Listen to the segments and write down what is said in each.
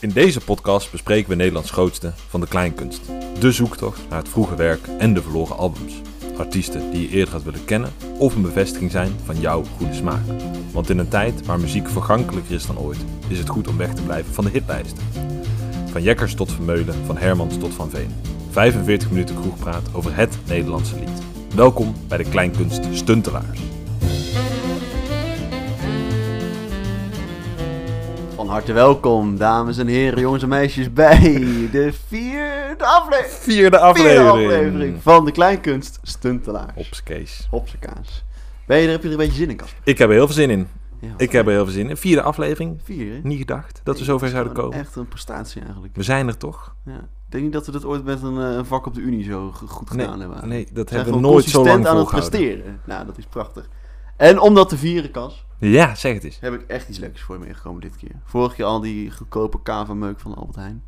In deze podcast bespreken we Nederlands grootste van de kleinkunst. De zoektocht naar het vroege werk en de verloren albums. Artiesten die je eerder had willen kennen of een bevestiging zijn van jouw goede smaak. Want in een tijd waar muziek vergankelijker is dan ooit, is het goed om weg te blijven van de hitlijsten. Van Jekkers tot Vermeulen, van Hermans tot Van Veen. 45 minuten kroegpraat over het Nederlandse lied. Welkom bij de Kleinkunst Stuntelaars. Harte welkom, dames en heren, jongens en meisjes, bij de vierde aflevering, Vierde aflevering. vierde aflevering van de Kleinkunst Stuntelaars. Ops, Kees. Hopse kaas. Ben je er, heb je er een beetje zin in, Casper? Ik heb er heel veel zin in. Ja, Ik heb er heel veel zin in. Vierde aflevering. Vier, hè? Niet gedacht dat we zover zouden komen. Echt een prestatie eigenlijk. We zijn er toch? Ja. Ik denk niet dat we dat ooit met een, eh, een vak op de Unie zo goed Nee, gedaan hebben. nee, dat We hebben we nooit zo lang aan het presteren. Nou, dat is prachtig. En om dat te vieren, Cas, Ja, zeg het eens. heb ik echt iets leuks voor je meegekomen dit keer. Vorige keer al die goedkope kava-meuk van Albert Heijn.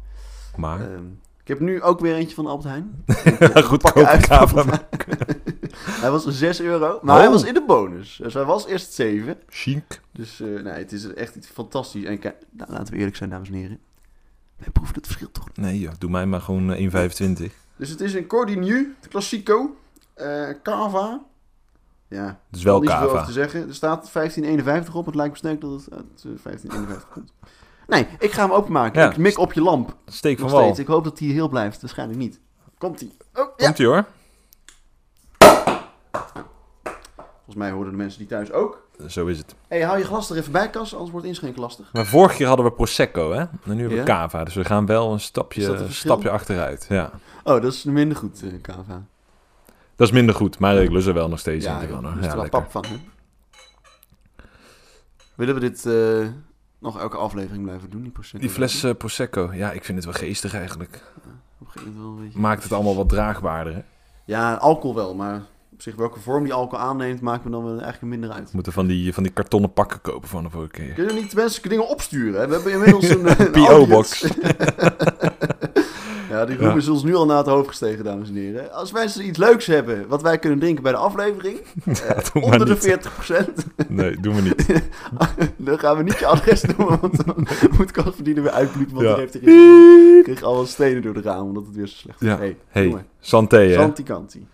Maar, Ehm, ik heb nu ook weer eentje van Albert Heijn. goedkope pakken uit. kava. Hij was 6 euro, maar Oh. hij was in de bonus. Dus hij was eerst 7. Chic. Dus eh, nee, het is echt iets fantastisch. En nou, laten we eerlijk zijn, dames en heren. Wij proeven het verschil toch. Nee, joh, doe mij maar gewoon eh, 1,25. Dus het is een Cordinu, de Classico, eh Cava. Ja, Het is wel niet over te zeggen. Er staat 1551 op. Het lijkt me sterk dat het uit eh, 1551 komt. Nee, ik ga hem openmaken. Ja. Ik mik op je lamp. Steek van steeds. Ik hoop dat hij heel blijft. Waarschijnlijk niet. Komt-ie. Oh, ja. Komt ie hoor. Volgens mij hoorden de mensen die thuis ook. Zo is het. hey, hou je glas er even bij, Kas. Anders wordt inschenken lastig. Maar vorige keer hadden we Prosecco, hè? En nu hebben we kava. Dus we gaan wel een stapje, stapje achteruit. Ja. Oh, dat is minder goed, eh Kava. Dat is minder goed, maar ik lust er wel nog steeds Ja, in. Ja, er is er wel pap van, hè? Willen we dit eh, nog elke aflevering blijven doen, die Prosecco? Die fles eh, Prosecco, ja, ik vind het wel geestig eigenlijk. Wel een beetje- Maakt het allemaal wat draagbaarder, hè? Ja, alcohol wel, maar op zich welke vorm die alcohol aanneemt, maakt me dan wel eigenlijk minder uit. We moeten van die, van die kartonnen pakken kopen van de vorige keer. Kun je niet mensen dingen opsturen? Hè? We hebben inmiddels een, een P.O.-box. ja, die roem is ons nu al naar het hoofd gestegen, dames en heren. Als mensen iets leuks hebben wat wij kunnen drinken bij de aflevering, eh, onder de niet. 40%, Nee, doen we niet. dan gaan we niet je adres noemen, want dan moet Kas verdienen weer uitbliepen, want Ja. heeft. Ik kreeg al stenen door de ramen, omdat het weer zo slecht was. Ja. Hey, Hey, santé, hè? Santikanti.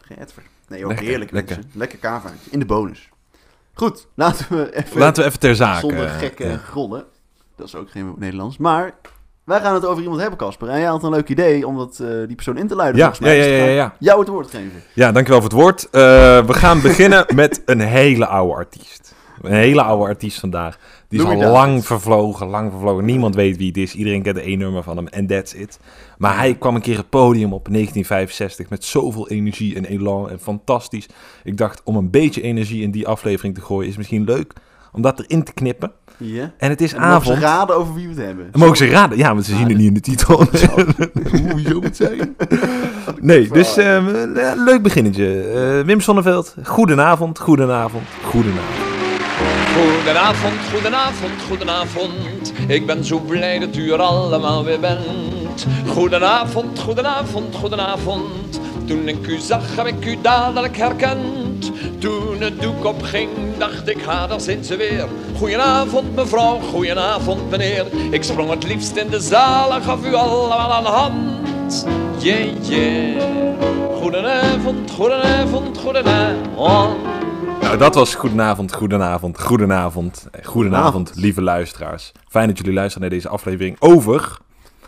Geen. Nee, ook Lekker, heerlijk. lekker. Kavaatje. In de bonus. Goed, laten we even Laten we even ter zake. zonder gekke ja. grollen. Dat is ook geen Nederlands. Maar wij gaan het over iemand hebben, Casper. En jij had een leuk idee om dat, eh, die persoon in te luiden. Ja, volgens mij. ja, ja, ja, ja. Jou het woord geven. Ja, dankjewel voor het woord. Eh, we gaan beginnen met een hele oude artiest. Een hele oude artiest vandaag. Die is al lang vervlogen, lang vervlogen. Niemand weet wie het is. Iedereen kent één nummer van hem en that's it. Maar hij kwam een keer het podium op in 1965 met zoveel energie en elan en fantastisch. Ik dacht, om een beetje energie in die aflevering te gooien is misschien leuk. Om dat erin te knippen. Ja. En het is En mogen ze avond. raden over wie we het hebben. En mogen ze raden? Ja, want ze zien het niet in de titel. Hoe zou het zijn? Nee, dus eh, leuk beginnetje. Eh, Wim Sonneveld, goedenavond, goedenavond, goedenavond. Goedenavond, goedenavond, goedenavond. Ik ben zo blij dat u er allemaal weer bent. Goedenavond, goedenavond, goedenavond. Toen ik u zag, heb ik u dadelijk herkend. Toen het doek opging, dacht ik, ha, daar zijn ze weer. Goedenavond, mevrouw, goedenavond, meneer. Ik sprong het liefst in de zaal en gaf u allemaal een hand. Yeah, yeah. Goedenavond, goedenavond, goedenavond. Nou, dat was goedenavond, goedenavond, goedenavond, eh, goedenavond, Goedenavond. lieve luisteraars. Fijn dat jullie luisteren naar deze aflevering over...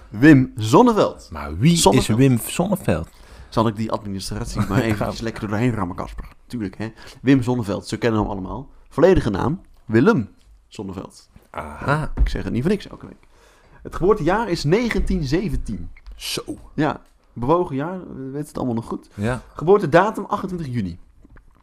Wim Zonneveld. Maar wie Sonneveld. is Wim Sonneveld? Zal ik die administratie maar even lekker doorheen rammen, Casper? Tuurlijk, hè. Wim Zonneveld, zo kennen hem allemaal. Volledige naam, Willem Zonneveld. Aha, Ik zeg het niet voor niks elke week. Het geboortejaar is 1917. zo. Ja, bewogen jaar, we weten het allemaal nog goed. Ja, Geboortedatum 28 juni.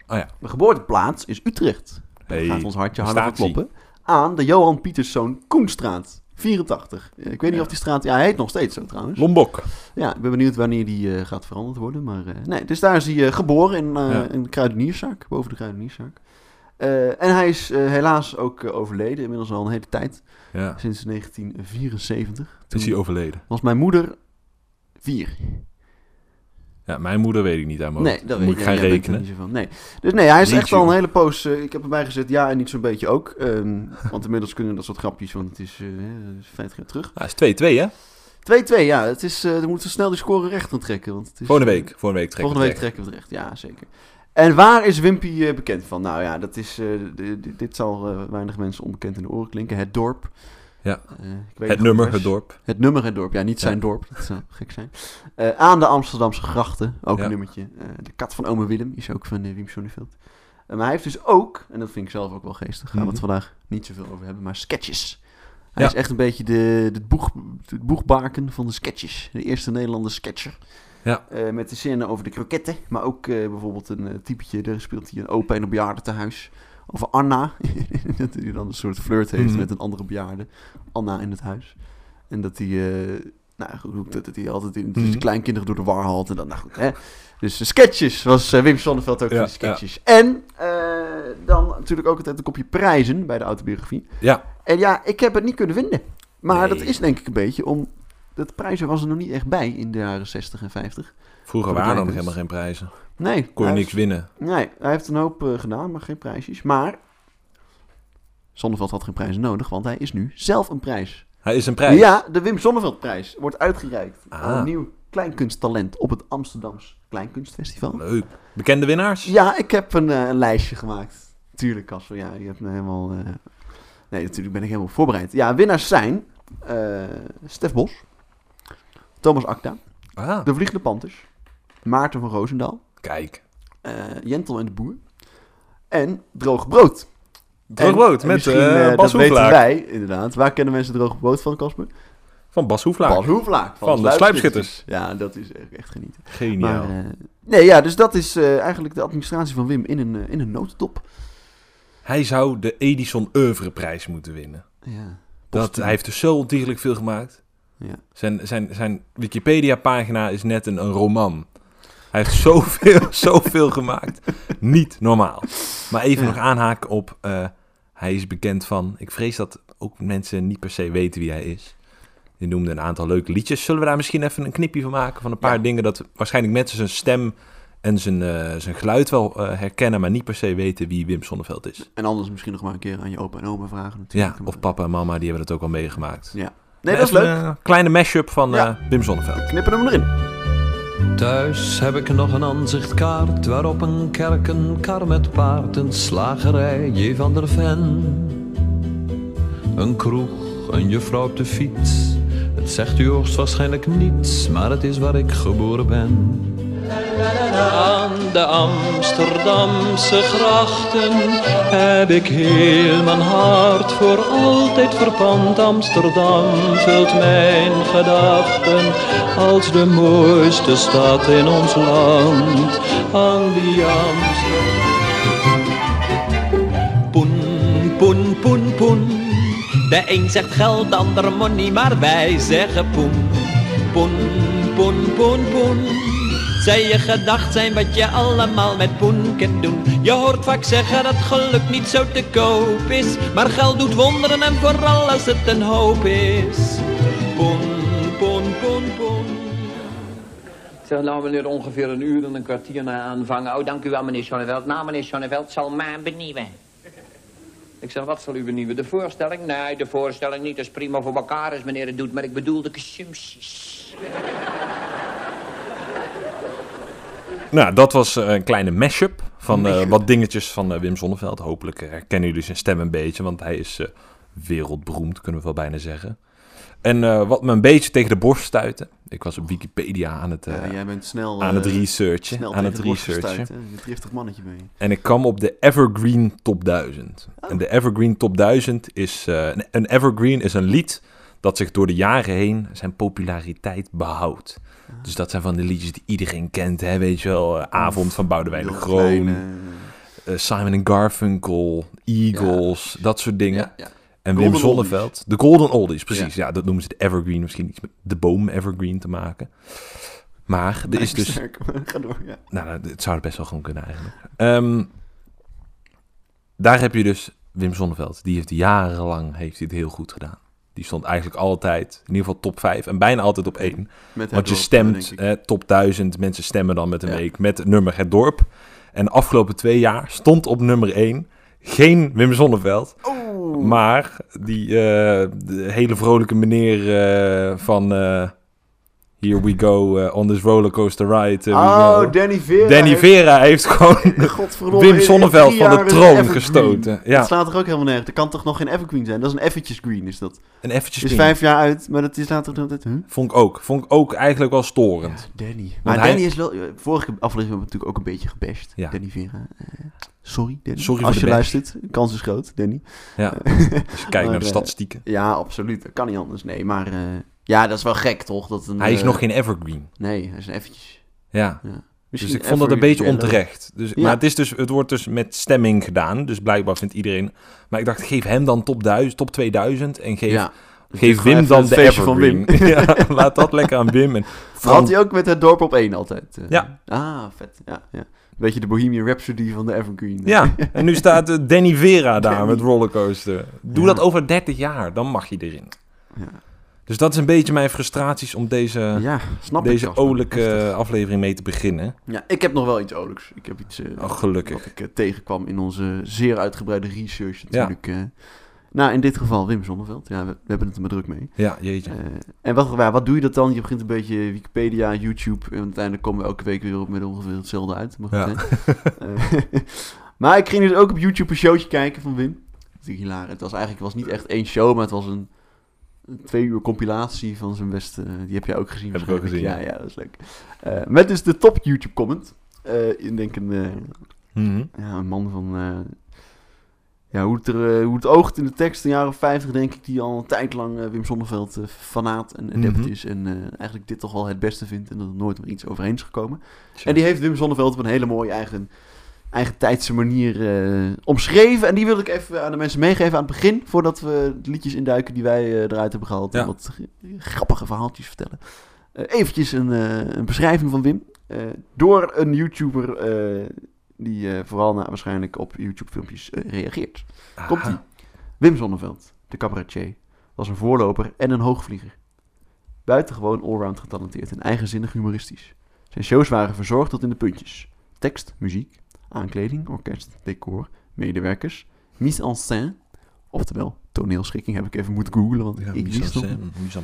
oh ja. De geboorteplaats is Utrecht. Daar Hey, gaat ons hartje harder kloppen. Aan de Johan Pieterszoon Koenstraat, 84. Ja, Ik weet niet Ja. of die straat... Ja, hij heet nog steeds zo trouwens. Lombok. Ja, ik ben benieuwd wanneer die eh, gaat veranderd worden. Maar eh, nee, dus daar is hij eh, geboren in Ja. een kruidenierszaak, boven de kruidenierszaak. En hij is helaas ook overleden, inmiddels al een hele tijd. Ja, Sinds 1974. is hij overleden. was mijn moeder vier. Ja, mijn moeder weet ik niet aan mijn Nee, dat moet ik gaan rekenen. Niet van. Nee. Dus nee, hij is Niet echt al een hele poos. eh, ik heb erbij gezet ja en niet zo'n beetje ook. Ehm, want inmiddels kunnen dat soort grapjes, want het is, eh, is 50 jaar terug. Het is 2-2, hè? 2-2, ja. Het is, eh we moeten snel die score recht aan trekken. Want het is, Volgende eh, week. Volgende week trekken Volgende we week trekken we het recht, ja zeker. En waar is Wimpy eh, bekend van? Nou ja, dat is, eh, dit zal eh, weinig mensen onbekend in de oren klinken. Het dorp. Ja. Eh, ik Het nummer, het dorp. Het nummer, het dorp. Ja, niet zijn Ja. dorp. Dat zou gek zijn. Eh, aan de Amsterdamse grachten. Ook Ja. een nummertje. Eh, de kat van ome Willem is ook van Wim Sonneveld. Maar hij heeft dus ook, en dat vind ik zelf ook wel geestig, gaan we Mhm. het vandaag niet zoveel over hebben, maar sketches. Hij Ja. is echt een beetje de, de, boeg, de boegbaken van de sketches. De eerste Nederlandse sketcher. Ja. Met de scène over de kroketten. Maar ook bijvoorbeeld een typetje, daar speelt hij een opa in een bejaardentehuis. Over Anna, dat hij dan een soort flirt heeft Mhm. met een andere bejaarde. Anna in het huis. En dat hij, eh, nou goed, dat, dat hij altijd in, tussen Mhm. kleinkinderen door de war haalt. En dan, nou goed, hè. Dus de sketches was eh, Wim Sonneveld ook Ja, van de sketches. En eh, dan natuurlijk ook altijd een kopje prijzen bij de autobiografie. Ja, En ja, ik heb het niet kunnen vinden. Maar Nee. dat is denk ik een beetje om... Dat prijzen was er nog niet echt bij in de jaren 60 en 50. vroeger waren er nog helemaal geen prijzen. Nee. Kon je niks heeft- winnen. Nee, hij heeft een hoop eh, gedaan, maar geen prijsjes. Maar Zonneveld had geen prijzen nodig, want hij is nu zelf een prijs. Hij is een prijs. Ja, de Wim Zonneveldprijs wordt uitgereikt Ah. aan een nieuw kleinkunsttalent op het Amsterdams Kleinkunstfestival. Leuk. Bekende winnaars? Ja, ik heb een, eh, een lijstje gemaakt. Tuurlijk, Casper. Ja, je hebt me helemaal... eh, Nee, natuurlijk ben ik helemaal voorbereid. Ja, winnaars zijn Stef Bos, Thomas Akda, Ah, De Vliegende Panthers, Maarten van Roosendaal, kijk. eh, Jentel en de Boer en Droog Brood. Droog En- brood en met eh, eh, Bas Dat weten wij, inderdaad. Waar kennen mensen Droog Brood van, Casper? Van Bas Hoeflaak. Bas Hoeflaak. Van de Sluipschutters. Ja, dat is echt, echt genieten. Geniaal. Maar, nee, ja, dus dat is eigenlijk de administratie van Wim in een, in een notendop. Hij zou de Edison Oeuvreprijs moeten winnen. Ja. Dat, hij heeft dus zo ontiegelijk veel gemaakt. Ja. Zijn, zijn, zijn Wikipedia-pagina is net een, een roman. Hij heeft zoveel, zoveel gemaakt. Niet normaal. Maar even Ja. nog aanhaken op... eh, hij is bekend van... Ik vrees dat ook mensen niet per se weten wie hij is. Je noemde een aantal leuke liedjes. Zullen we daar misschien even een knipje van maken? Van een paar Ja. dingen dat waarschijnlijk mensen zijn stem en zijn, eh, zijn geluid wel eh, herkennen... maar niet per se weten wie Wim Sonneveld is. En anders misschien nog maar een keer aan je opa en oma vragen. Ja, Natuurlijk. of papa en mama, die hebben het ook al meegemaakt. Ja. Nee, dat is leuk. Een kleine mashup van Ja. eh, Wim Sonneveld. Knippen hem erin. Thuis heb ik nog een aanzichtkaart waarop een kerk, een kar met paard, een slagerij, J. van der Ven. Een kroeg, een juffrouw op de fiets. Het zegt u hoogstwaarschijnlijk niets, maar het is waar ik geboren ben. Aan de Amsterdamse grachten heb ik heel mijn hart voor altijd verpand. Amsterdam vult mijn gedachten als de mooiste stad in ons land. Aan die Amsterdam. Poen, poen, poen, poen. De een zegt geld, de ander money, maar wij zeggen poen. Poen, poen, poen, poen. Zij je gedacht zijn wat je allemaal met poen kunt doen. Je hoort vaak zeggen dat geluk niet zo te koop is. Maar geld doet wonderen en vooral als het een hoop is. Poen, poen, poen, poen. Zeg, nou meneer, ongeveer een uur en een kwartier na aanvangen. Oh, dank u wel, meneer Sonneveld. Nou, meneer Sonneveld zal mij benieuwen. Ik zeg, wat zal u benieuwen? De voorstelling? Nee, de voorstelling niet. Dat is prima voor elkaar als meneer het doet. Maar ik bedoel de consumpties. Nou, dat was eh, een kleine mashup van eh, wat dingetjes van eh, Wim Sonneveld. Hopelijk herkennen jullie zijn stem een beetje, want hij is wereldberoemd, kunnen we wel bijna zeggen. En wat me een beetje tegen de borst stuitte, ik was op Wikipedia aan het, Ja, jij bent snel... aan het researchen. Snel aan het researchen. Een mannetje je. En ik kwam op de Evergreen Top 1000. En de Evergreen Top 1000 is... een- een Evergreen is een lied dat zich door de jaren heen zijn populariteit behoudt. Dus dat zijn van de liedjes die iedereen kent, hè? weet je wel. eh, Avond van Boudewijn de kleine- eh, Simon en Garfunkel, Eagles, dat soort dingen. Ja, ja. En Golden Wim Sonneveld, de Golden Oldies, precies. Ja. dat noemen ze de Evergreen, misschien iets met de boom Evergreen te maken. Maar er is dus... Sterk. Ga door, ja. Nou, nou, het zou best wel gewoon kunnen eigenlijk. Ehm, daar heb je dus Wim Sonneveld. Die heeft jarenlang heeft het heel goed gedaan. Die stond eigenlijk altijd, in ieder geval top 5 en bijna altijd op 1. Met Want je stemt, top 1000, mensen stemmen dan met een Ja. week met het nummer Het Dorp. En de afgelopen twee jaar stond op nummer 1 geen Wim Sonneveld, Oeh. maar die eh, de hele vrolijke meneer eh, van eh, Here We Go eh, on this rollercoaster ride. eh, oh. Danny Vera. Danny Vera heeft gewoon Wim Sonneveld van de troon een gestoten. Ja. Dat slaat toch ook helemaal nergens. Er kan toch nog geen evergreen zijn? Dat is een effetjes green, is dat. en eventjes Het is vijf jaar uit, maar dat is later nog altijd... Huh? Vond ik ook. Vond ik ook eigenlijk wel storend. Danny. Maar hij- Danny is wel... Vorige aflevering hebben we natuurlijk ook een beetje gebashed. Ja. Danny Vera. Eh, sorry, Danny. Sorry voor Als je bash. luistert, kans is groot, Danny. Ja. Als je kijkt naar de statistieken. ja, absoluut. Dat kan niet anders. Nee, maar... ja, dat is wel gek, toch? Dat een, Hij is eh, nog geen evergreen. Nee, hij is een eventjes. Ja. Ja. Dus ik vond dat een beetje onterecht. Dus, Ja. Maar het, is dus, het wordt dus met stemming gedaan. Dus blijkbaar vindt iedereen... Maar ik dacht, geef hem dan top, 1000, top 2000. En geef, Ja. Geef Wim dan de feestje van evergreen. Wim. ja, laat dat lekker aan Wim. En had hij ook met het dorp op één altijd? eh? Ja. Ah, vet. Ja, ja. Beetje de Bohemian Rhapsody van de Evergreen. Ja, en nu staat eh, Danny Vera daar Danny. met rollercoaster. Doe Ja. dat over 30 jaar, dan mag je erin. Ja. Dus dat is een beetje mijn frustraties om deze, Ja, snap deze olijke aflevering mee te beginnen. Ja, ik heb nog wel iets olijks. Ik heb iets Oh, gelukkig. wat ik eh, tegenkwam in onze zeer uitgebreide research Ja. natuurlijk. eh. nou, in dit geval Wim Zonneveld. Ja, we, we hebben het er maar druk mee. Ja, jeetje. En wat, ja, wat doe je dat dan? Je begint een beetje Wikipedia, YouTube. En uiteindelijk komen we elke week weer op met ongeveer hetzelfde uit. Maar, goed, Ja. maar ik ging dus ook op YouTube een showtje kijken van Wim. Hilarisch. Het was eigenlijk het was niet echt één show, maar het was een twee uur compilatie van zijn beste. die heb jij ook gezien. Heb ik ook gezien, Ja, ja, dat is leuk. Eh, met dus de top YouTube comment. Eh ik denk een, eh, Mhm. ja, een man van. eh, ja, hoe het, er, eh, hoe het oogt in de tekst, een jaar of 50, denk ik, die al een tijd lang eh, Wim Sonneveld eh, fanaat en adept Mhm. is. En eh, eigenlijk dit toch wel het beste vindt en dat er nooit meer iets overheen is gekomen. En die heeft Wim Sonneveld op een hele mooie eigen, eigen tijdse manier eh, omschreven. En die wil ik even aan de mensen meegeven aan het begin, voordat we de liedjes induiken die wij eh, eruit hebben gehaald. Ja. En wat grappige verhaaltjes vertellen. Eh eventjes een, een beschrijving van Wim. door een YouTuber die vooral naar, waarschijnlijk op YouTube-filmpjes reageert. Komt ie. Aha. Wim Sonneveld, de cabaretier, was een voorloper en een hoogvlieger. Buitengewoon allround getalenteerd en eigenzinnig humoristisch. Zijn shows waren verzorgd tot in de puntjes. Tekst, muziek, aankleding, orkest, decor, medewerkers, mise en scène, oftewel toneelschikking heb ik even moeten googlen, want Ja, ik wist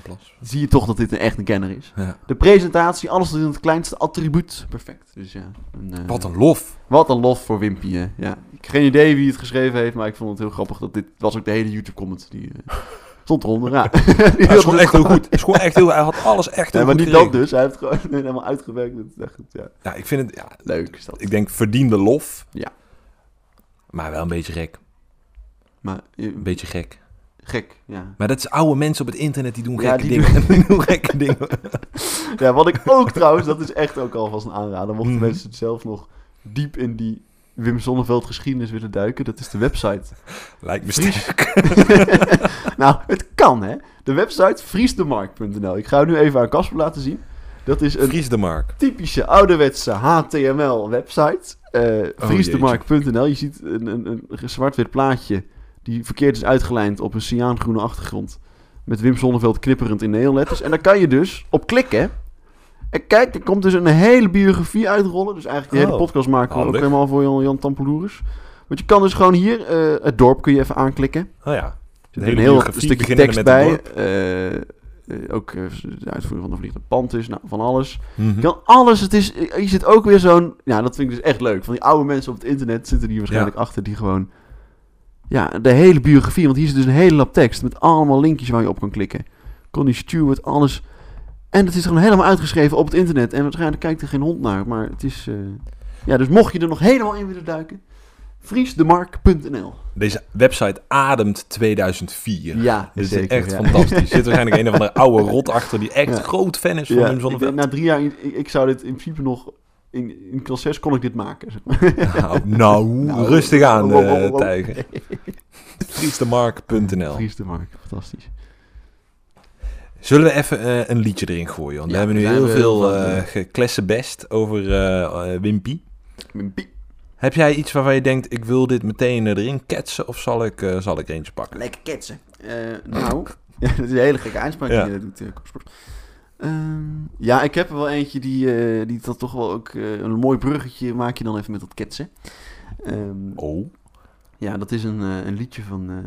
place. Zie je toch dat dit een echt een kenner is. Ja. De presentatie, alles tot in het kleinste attribuut. Perfect. Dus ja, een, eh, Wat een lof. wat een lof voor Wimpy, hè. Ja. Ik heb geen idee wie het geschreven heeft, maar ik vond het heel grappig dat dit... was ook de hele YouTube-comment die eh, stond eronder, ja. Die Hij is gewoon echt heel goed. Hij is gewoon echt heel, hij had alles echt heel Ja, maar goed niet dat dus. Hij heeft gewoon helemaal uitgewerkt. Dat is echt goed, ja. Ja, ik vind het, ja, Leuk is dat. ik denk verdiende lof. Ja. Maar wel een beetje gek. Maar Een beetje gek. gek, ja. Maar dat is oude mensen op het internet die doen Ja, gekke die dingen. Die doen gekke dingen. Ja, wat ik ook trouwens, dat is echt ook alvast een aanrader. Mochten Mhm. mensen het zelf nog diep in die Wim Sonneveld geschiedenis willen duiken, dat is de website. Lijkt me sterk. nou, het kan hè. De website vriesdemark.nl. Ik ga het nu even aan Casper laten zien. Dat is een typische ouderwetse HTML website. Eh vriesdemark.nl. Je ziet een, een, een zwart-wit plaatje die verkeerd is uitgelijnd op een cyaangroene achtergrond. Met Wim Sonneveld knipperend in neonletters. En daar kan je dus op klikken. En kijk, er komt dus een hele biografie uitrollen. Dus eigenlijk die hele Oh, podcast maken we ook handig. helemaal voor Jan, Jan. Want je kan dus gewoon hier eh, het dorp kun je even aanklikken. Oh ja. Er De zit een heel stukje tekst bij. Eh, eh, ook de uitvoering van de vliegende Pantus. Nou, van alles. Mhm. Je kan alles. Het is, je zit ook weer zo'n... Ja, dat vind ik dus echt leuk. Van die oude mensen op het internet zitten die waarschijnlijk achter die gewoon... Ja, de hele biografie. Want hier zit dus een hele lap tekst met allemaal linkjes waar je op kan klikken. Connie Stewart, alles. En het is gewoon helemaal uitgeschreven op het internet. En waarschijnlijk kijkt er geen hond naar. Maar het is... eh, Ja, dus mocht je er nog helemaal in willen duiken... Vriesdemark.nl Deze website ademt 2004. Ja, Dit is echt ja. fantastisch. Er zit waarschijnlijk een of andere oude rot achter die echt Ja. groot fan is van Ja, Wim ik Sonneveld. denk, na drie jaar, ik, ik zou dit in principe nog... In, in klas 6 kon ik dit maken. Zeg maar. Nou, nou, Nou, rustig aan, wow. tijger. Vriesdemark.nl Vries de Mark, fantastisch. Zullen we even eh, een liedje erin gooien? Want Ja, we hebben nu heel we veel van, eh eh, geklesse best over eh, Wimpy. Wimpy. Heb jij iets waarvan je denkt, ik wil dit meteen erin ketsen of zal ik, zal ik er eentje pakken? Lekker ketsen. Nou, ja, dat is een hele gekke uitspraak Ja. die je doet, Kospert. Ehm, ja, ik heb er wel eentje die, die dat toch wel ook... een mooi bruggetje maak je dan even met dat ketsen. Ehm, Oh. Ja, dat is een, een liedje van...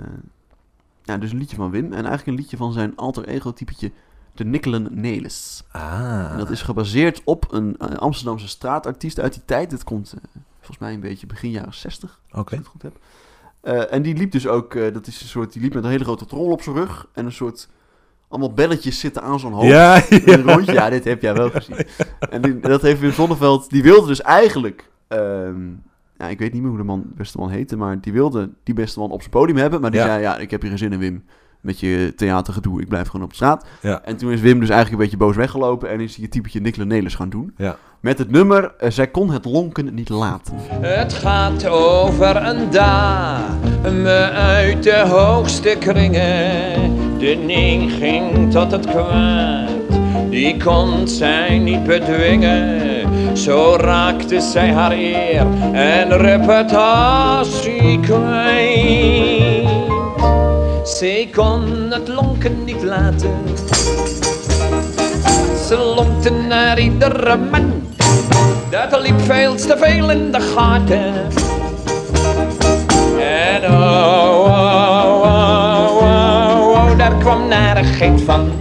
ja, dus een liedje van Wim. En eigenlijk een liedje van zijn alter ego typetje... De Nikkelen Nelis. Ah. En dat is gebaseerd op een eh, Amsterdamse straatartiest uit die tijd. Dat komt eh, volgens mij een beetje begin jaren 60, Oké. als ik het goed heb. Eh, en die liep dus ook, dat is een soort, die liep met een hele grote trol op zijn rug. En een soort, allemaal belletjes zitten aan zo'n hoofd. Ja, ja. een rondje. Ja, dit heb jij wel gezien. En die, dat heeft Wim Zonneveld, die wilde dus eigenlijk, ehm, ja, ik weet niet meer hoe de man, beste man heette, maar die wilde die beste man op zijn podium hebben. Maar die Ja. zei, ja, ik heb hier geen zin in Wim, met je theatergedoe, ik blijf gewoon op de straat. Ja. En toen is Wim dus eigenlijk een beetje boos weggelopen en is hij het typetje Nicola Nelis gaan doen. Ja. Met het nummer, eh, zij kon het lonken niet laten. Het gaat over een dame uit de hoogste kringen. De neiging tot het kwaad, die kon zij niet bedwingen. Zo raakte zij haar eer en reputatie kwijt. Zij kon het lonken niet laten. Ze lonkte naar iedere man. Dat liep veel te veel in de gaten. En oh, oh, oh, oh, oh, daar kwam narigheid van.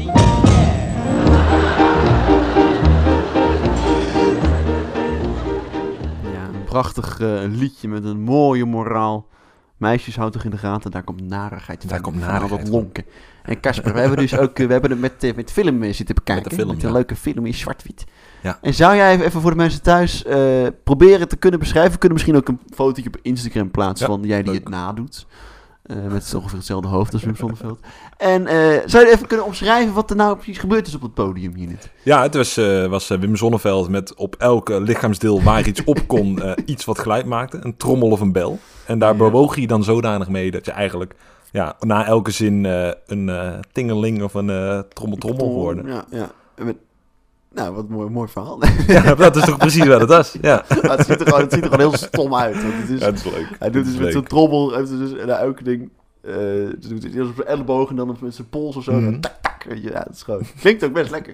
Prachtig eh, liedje met een mooie moraal. Meisjes houden toch in de gaten, daar komt narigheid. Daar komt narigheid dat lonken. En Casper, we hebben dus ook, eh, we hebben het met, eh, met film zitten bekijken. Met de film, een ja. leuke film in zwart-wit. Ja. En zou jij even voor de mensen thuis proberen te kunnen beschrijven? We kunnen misschien ook een fotootje op Instagram plaatsen Ja, van jij die leuk. het nadoet. Eh, met ongeveer hetzelfde hoofd als Wim Sonneveld. En eh, zou je even kunnen omschrijven wat er nou precies gebeurd is op het podium hier net? Ja, het was, eh, was Wim Zonneveld met op elk lichaamsdeel waar iets op kon, iets wat geluid maakte. Een trommel of een bel. En daar Ja. bewoog hij dan zodanig mee dat je eigenlijk ja, na elke zin een tingeling of een eh trommel trommel hoorde. Ja, ja. En met- nou, wat een mooi, mooi verhaal. Ja, dat is toch precies wat het was. Ja, Maar het, ziet er gewoon, het ziet er gewoon heel stom uit. Want het is, ja dat is leuk. hij Dat doet dus met zo'n trommel, heeft hij dus, en hij elke ding, eh ze doet het eerst op zijn elleboog en dan met zijn pols of zo. Mhm. tak, tak, weet je, ja, het is gewoon, klinkt ook best lekker.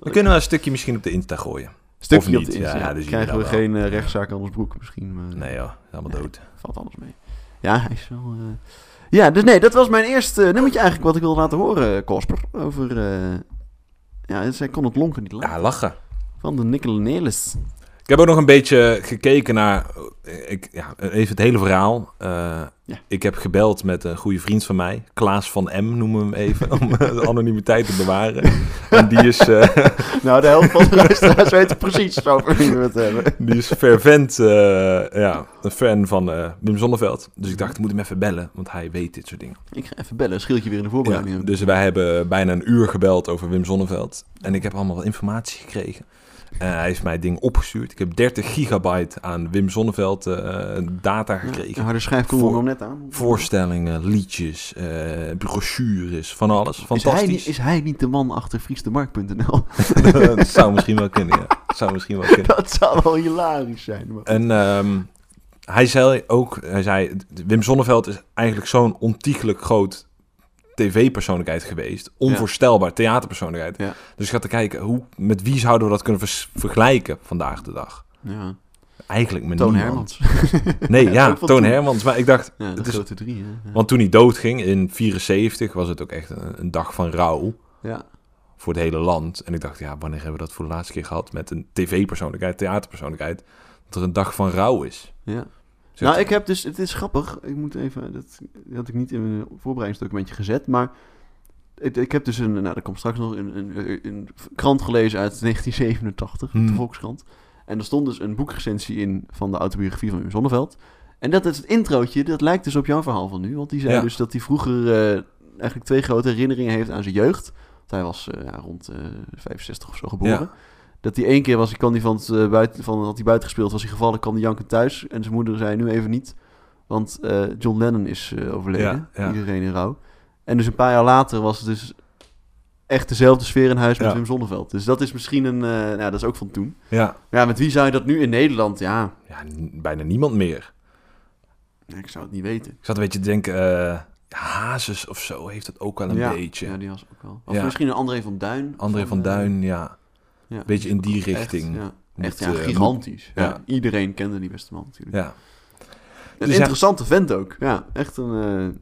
We kunnen wel een stukje misschien op de Insta gooien. Stukje Of op niet, de ja, Insta. ja, dus krijgen we dat geen eh, rechtszaak aan ons broek misschien, maar Nee joh, helemaal dood. valt alles mee. Ja, hij is wel... eh, Ja, dus nee, dat was mijn eerste nummertje eigenlijk wat ik wilde laten horen, Kosper. Over, eh, ja, zij kon het lonken niet laten. Ja, lachen. Van de Nicola Nelis. Ik heb ook nog een beetje gekeken naar, ik, ja, even het hele verhaal. Eh, Ja. Ik heb gebeld met een goede vriend van mij, Klaas van M noemen we hem even, om de anonimiteit te bewaren. En die is, eh, Nou, de helft van de luisteraars weten precies over wie we het hebben. die is fervent eh, ja, een fan van Wim Zonneveld. Dus ik dacht, ik moet hem even bellen, want hij weet dit soort dingen. Ik ga even bellen, schildje weer in de Ja, voorbereiding. dus wij hebben bijna een uur gebeld over Wim Zonneveld. En ik heb allemaal wat informatie gekregen. En hij heeft mij dingen opgestuurd. Ik heb 30 gigabyte aan Wim Zonneveld eh, data gekregen. Harde komt er Voor- nog net aan. Voorstellingen, liedjes, eh, brochures, van alles. Is hij, Fantastisch. niet, is hij niet de man achter vriesdemarkt.nl? dat zou misschien wel kunnen, ja. Dat zou misschien wel kunnen. dat zou wel hilarisch zijn. Maar... En ehm, hij zei ook, hij zei, Wim Zonneveld is eigenlijk zo'n ontiegelijk groot tv-persoonlijkheid geweest. Onvoorstelbaar, theaterpersoonlijkheid. Ja. Dus ik ga te kijken, hoe, met wie zouden we dat kunnen vers- vergelijken vandaag de dag? Ja. Eigenlijk met Toon niemand. Hermans. Nee, ja, Toon toen. Hermans. Maar ik dacht, Het is- drie. Want toen hij doodging in 74 was het ook echt een, een dag van rouw. ja. voor het hele land. En ik dacht, ja, wanneer hebben we dat voor de laatste keer gehad met een tv-persoonlijkheid, theaterpersoonlijkheid, dat er een dag van rouw is. ja. Nou, ik heb dus, het is grappig. Ik moet even, dat, dat had ik niet in mijn voorbereidingsdocumentje gezet, maar ik, ik heb dus een, nou, er komt straks nog een, een, een krant gelezen uit 1987, de Hmm. Volkskrant. En er stond dus een boekrecensie in van de autobiografie van Wim Sonneveld. En dat is het introotje, dat lijkt dus op jouw verhaal van nu. Want die zei Ja. dus dat hij vroeger eh, eigenlijk twee grote herinneringen heeft aan zijn jeugd. Want hij was eh, rond eh 65 of zo geboren. Ja. Dat hij één keer was, hij kwam die van het eh, buiten, van had hij buiten gespeeld, was hij gevallen, kwam die janken thuis. En zijn moeder zei nu even niet, want eh, John Lennon is eh, overleden. Ja, ja. Iedereen in rouw. En dus een paar jaar later was het dus echt dezelfde sfeer in huis met Ja. Wim Zonneveld. Dus dat is misschien een... nou, dat is ook van toen. Ja, Maar ja, met wie zou je dat nu in Nederland? Ja, ja bijna niemand meer. ik zou het niet weten. Ik zat een beetje te denken, Hazes of zo heeft het ook wel een ja, beetje. Ja, die was ook wel. Of Ja. misschien een André van Duin. André van Duin, ja. Ja, beetje in die richting. Moet, Echt, ja, eh, gigantisch. Ja. Iedereen kende die beste man natuurlijk. Ja, Een Dus ja- interessante vent ook. Ja, echt een eh,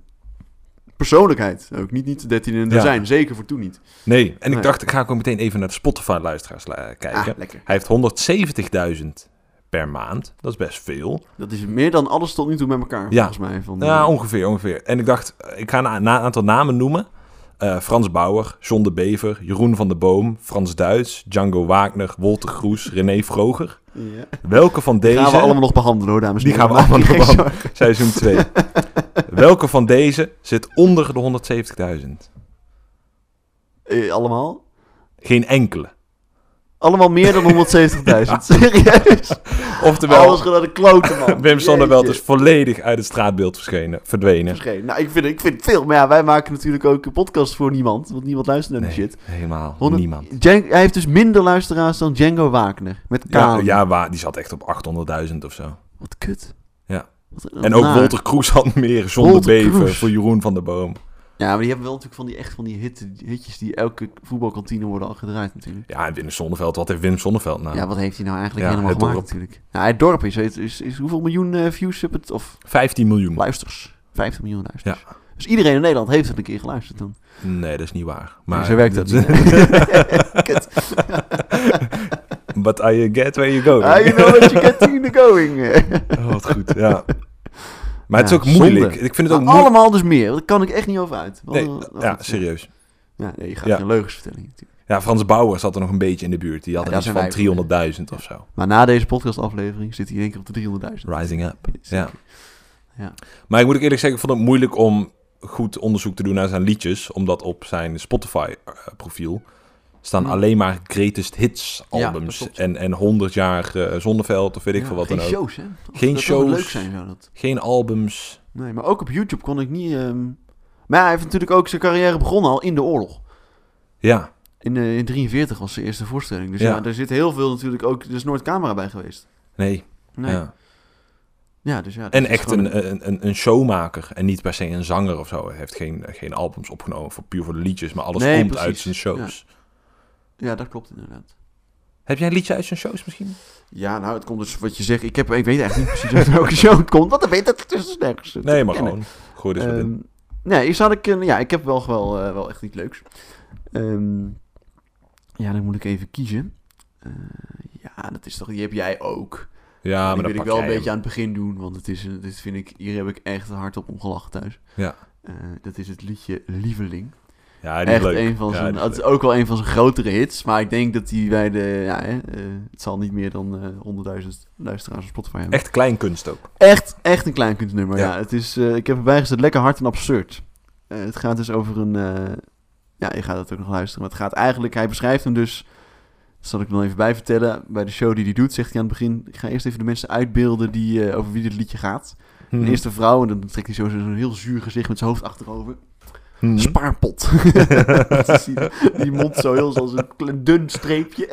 persoonlijkheid ook. Niet, niet 13 in de Ja. zijn, zeker voor toen niet. nee. En Nee. ik dacht, ik ga ook meteen even naar de Spotify-luisteraars la- kijken. Ah. Hij heeft 170.000 per maand. Dat is best veel. Dat is meer dan alles tot nu toe met elkaar, Ja. volgens mij. Van, Ja, eh, ongeveer, ongeveer. En ik dacht, ik ga een, een aantal namen noemen. Eh, Frans Bauer, John de Bever, Jeroen van der Boom, Frans Duits, Django Wagner, Wolter Kroes, René Vroger. ja. Welke van Die deze... gaan we allemaal nog behandelen hoor, dames en Die heren. gaan we allemaal nog behandelen. Seizoen 2. Welke van deze zit onder de 170.000? Eh, allemaal? Geen enkele. Allemaal meer dan 170.000. Serieus? Oftewel, Alles naar de kloten, man. Wim Sonneveld is volledig uit het straatbeeld verschenen, verdwenen. Verschenen. Nou, ik vind, ik vind het veel. Maar ja, wij maken natuurlijk ook een podcast voor niemand. Want niemand luistert naar die Nee, shit. helemaal 100 niemand. Hij heeft dus minder luisteraars dan Django Wagner. Met Ja, Kaan. ja waar, die zat echt op 800.000 of zo. Wat kut. Ja. Wat En ook. Wolter Kroes had meer, Bever Kroes. voor Jeroen van der Boom. Ja, maar die hebben wel natuurlijk van die echt van die hit, hitjes die elke voetbalkantine worden al gedraaid natuurlijk. Ja, en Wim Sonneveld, wat heeft Wim Sonneveld nou? Ja, wat heeft hij nou eigenlijk Ja, helemaal het gemaakt dorp. natuurlijk? Ja, het dorp is, is, is, is hoeveel miljoen eh, views heb het? Of 15 miljoen. luisters? 50 miljoen luisters. Dus iedereen in Nederland heeft het een keer geluisterd dan. Nee, dat is niet waar. Maar zo werkt dat? Kut. But I get where you go. You know what you get to the going. Oh, wat goed, ja. Maar het is ook moeilijk. zonde. Ik vind het ook moeilijk. allemaal dus meer. Daar kan ik echt niet over uit. Wat- Nee, wat- wat- ja, serieus. Ja, nee, je gaat geen leugens vertellen natuurlijk. Ja, Frans Bauer zat er nog een beetje in de buurt. Die had Ja, iets van wij 300.000 of zo. Maar na deze podcastaflevering zit hij denk ik op de 300.000. Rising up. Ja. Ja. Maar ik moet ook eerlijk zeggen, ik vond het moeilijk om goed onderzoek te doen naar zijn liedjes. Omdat op zijn Spotify-profiel staan Hmm. alleen maar greatest hits albums. en, en 100 jaar eh, Zonneveld of weet ik Ja, veel wat geen dan ook. shows, hè? Geen shows. leuk zijn, zou dat. Geen albums. Nee, maar ook op YouTube kon ik niet... ehm, Maar ja, hij heeft natuurlijk ook zijn carrière begonnen al in de oorlog. Ja, In, eh in 43 was zijn eerste voorstelling. Dus ja. Ja. er zit heel veel natuurlijk ook... Er is nooit camera bij geweest. nee. Nee. Ja, Ja. dus ja. En echt gewoon een, een, een, een showmaker. En niet per se een zanger of zo. Hij heeft geen, geen albums opgenomen voor, puur voor de liedjes. Maar alles Nee, komt precies. uit zijn shows. Ja, dat klopt inderdaad. Heb jij een liedje uit zijn shows misschien? Ja, nou, het komt dus wat je zegt. Ik, heb, ik weet eigenlijk niet precies uit welke show het komt. Want dan weet dat het is nergens. Nee, maar gewoon. Wat in. Ehm, nee, ik, zou ik, ja, ik heb wel, wel, eh, wel echt iets leuks. Ehm, ja, dan moet ik even kiezen. Eh, ja, dat is toch, die heb jij ook. Ja, die maar wil dan ik wel een beetje hem. aan het begin doen, want het is, dit vind ik, hier heb ik echt hard op om gelachen thuis. Ja. Eh, dat is het liedje Lieveling. Ja, die Echt leuk. een van zijn, het is ook wel een van zijn grotere hits, maar ik denk dat hij bij de, ja, hè, eh, het zal niet meer dan eh 100.000 luisteraars op Spotify hebben. Echt kleinkunst ook. Echt, echt een kleinkunstnummer. Ja. Ja. het is, eh, ik heb erbij gezet lekker hard en absurd. Het gaat dus over een. ja, je gaat het ook nog luisteren. Maar het gaat eigenlijk. Hij beschrijft hem dus. Dat zal ik nog even bij vertellen. Bij de show die hij doet, zegt hij aan het begin. Ik ga eerst even de mensen uitbeelden die, over wie dit liedje gaat. Mhm. De eerste vrouw, en dan trekt hij zo zo'n heel zuur gezicht met zijn hoofd achterover. Mhm. Spaarpot. Die, die mond zo heel zoals een dun streepje.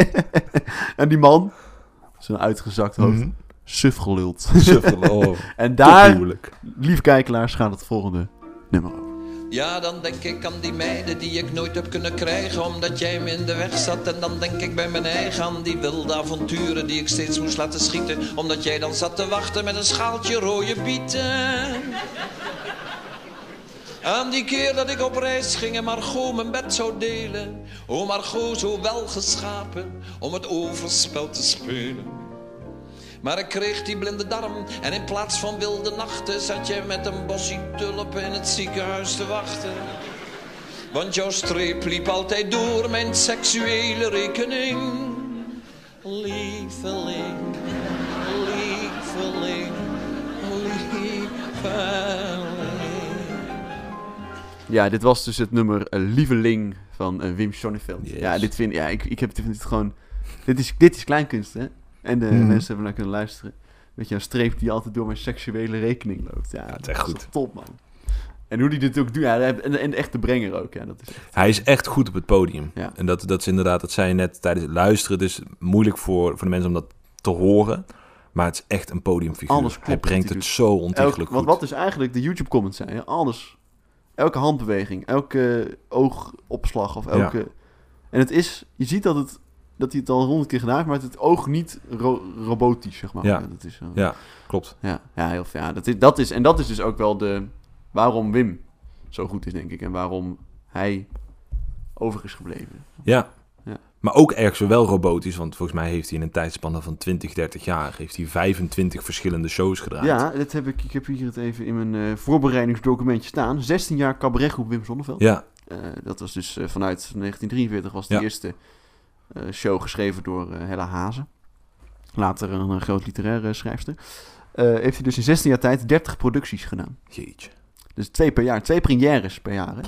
en die man, zo'n uitgezakt hoofd, Mhm. suf geluld. Oh, En daar, lieve kijkelaars, gaat het volgende nummer over. Ja, dan denk ik aan die meiden die ik nooit heb kunnen krijgen omdat jij me in de weg zat. En dan denk ik bij mijn eigen aan die wilde avonturen die ik steeds moest laten schieten. Omdat jij dan zat te wachten met een schaaltje rode bieten. Aan die keer dat ik op reis ging en Margot mijn bed zou delen. O Margot, zo wel geschapen om het overspel te spelen. Maar ik kreeg die blinde darm en in plaats van wilde nachten zat je met een bosje tulpen in het ziekenhuis te wachten. Want jouw streep liep altijd door mijn seksuele rekening. Lieveling, lieveling, lieveling. Ja, dit was dus het nummer eh, Lieveling van eh, Wim Sonneveld. Yes. Ja, dit vind ja, ik, ik heb, dit gewoon... Dit is, dit is kleinkunst, hè? En de Mhm. mensen hebben naar kunnen luisteren. Je, een streep die altijd door mijn seksuele rekening loopt. Ja, het is echt goed. Top, man. En hoe die dit ook doet. Ja, en, en echt de brenger ook. Ja, dat is echt, Hij is echt goed op het podium. Ja. En dat, dat is inderdaad, dat zei je net tijdens het luisteren. Het is moeilijk voor, voor de mensen om dat te horen. Maar het is echt een podiumfiguur. Alles klopt hij wat brengt het doet. zo ontiegelijk elk, goed. want wat is eigenlijk de YouTube comments zijn? hè? Alles. Elke handbeweging, elke oogopslag of elke... En het is, je ziet dat, het, dat hij het al honderd keer gedaan heeft, maar het oog niet ro- robotisch, zeg maar. Ja. dat is, eh, Ja, klopt. Ja, ja, heel ja, dat is, dat is En dat is dus ook wel de... Waarom Wim zo goed is, denk ik. En waarom hij over is gebleven. Ja. Maar ook ergens wel robotisch, want volgens mij heeft hij in een tijdspanne van 20, 30 jaar heeft hij 25 verschillende shows gedraaid. Ja, dat heb ik, ik heb hier het even in mijn eh, voorbereidingsdocumentje staan. 16 jaar cabaretgroep Wim Sonneveld. Ja, Eh, dat was dus eh, vanuit 1943 was de Ja. eerste show geschreven door Hella Hazen. Later een, groot literaire schrijfster. Heeft hij dus in 16 jaar tijd 30 producties gedaan. jeetje. Dus twee per jaar. Twee premières per jaar. Hè?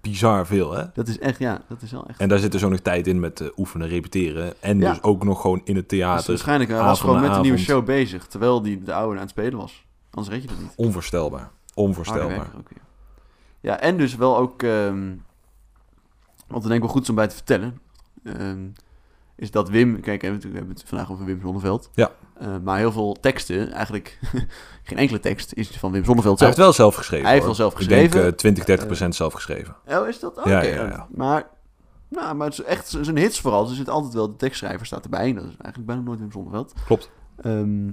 Bizar veel, hè? Dat is echt, ja, dat is wel echt. En daar zit dus ook nog tijd in met eh, oefenen, repeteren. En Ja. dus ook nog gewoon in het Dus theater. waarschijnlijk hij was avond gewoon met een nieuwe show bezig. Terwijl die de oude aan het spelen was. Anders red je dat niet. Onvoorstelbaar. Onvoorstelbaar. werker ook weer. Ja, en dus wel ook... ehm wat er denk ik wel goed om bij te vertellen... ehm, is dat Wim... Kijk, we hebben het- we hebben het vandaag over Wim Zonneveld. Ja. Eh, maar heel veel teksten, eigenlijk... geen enkele tekst is van Wim Zonneveld Hij zelf. heeft wel zelf geschreven. Hij heeft wel zelf Ik denk geschreven. eh, 20, 30 procent zelf geschreven. Oh, is dat? Oké. Ja, ja, ja. Maar... Nou, maar het is echt zijn hits vooral. Dus er zit altijd wel de tekstschrijver staat erbij. En dat is eigenlijk bijna nooit Wim Zonneveld. Klopt. Ehm,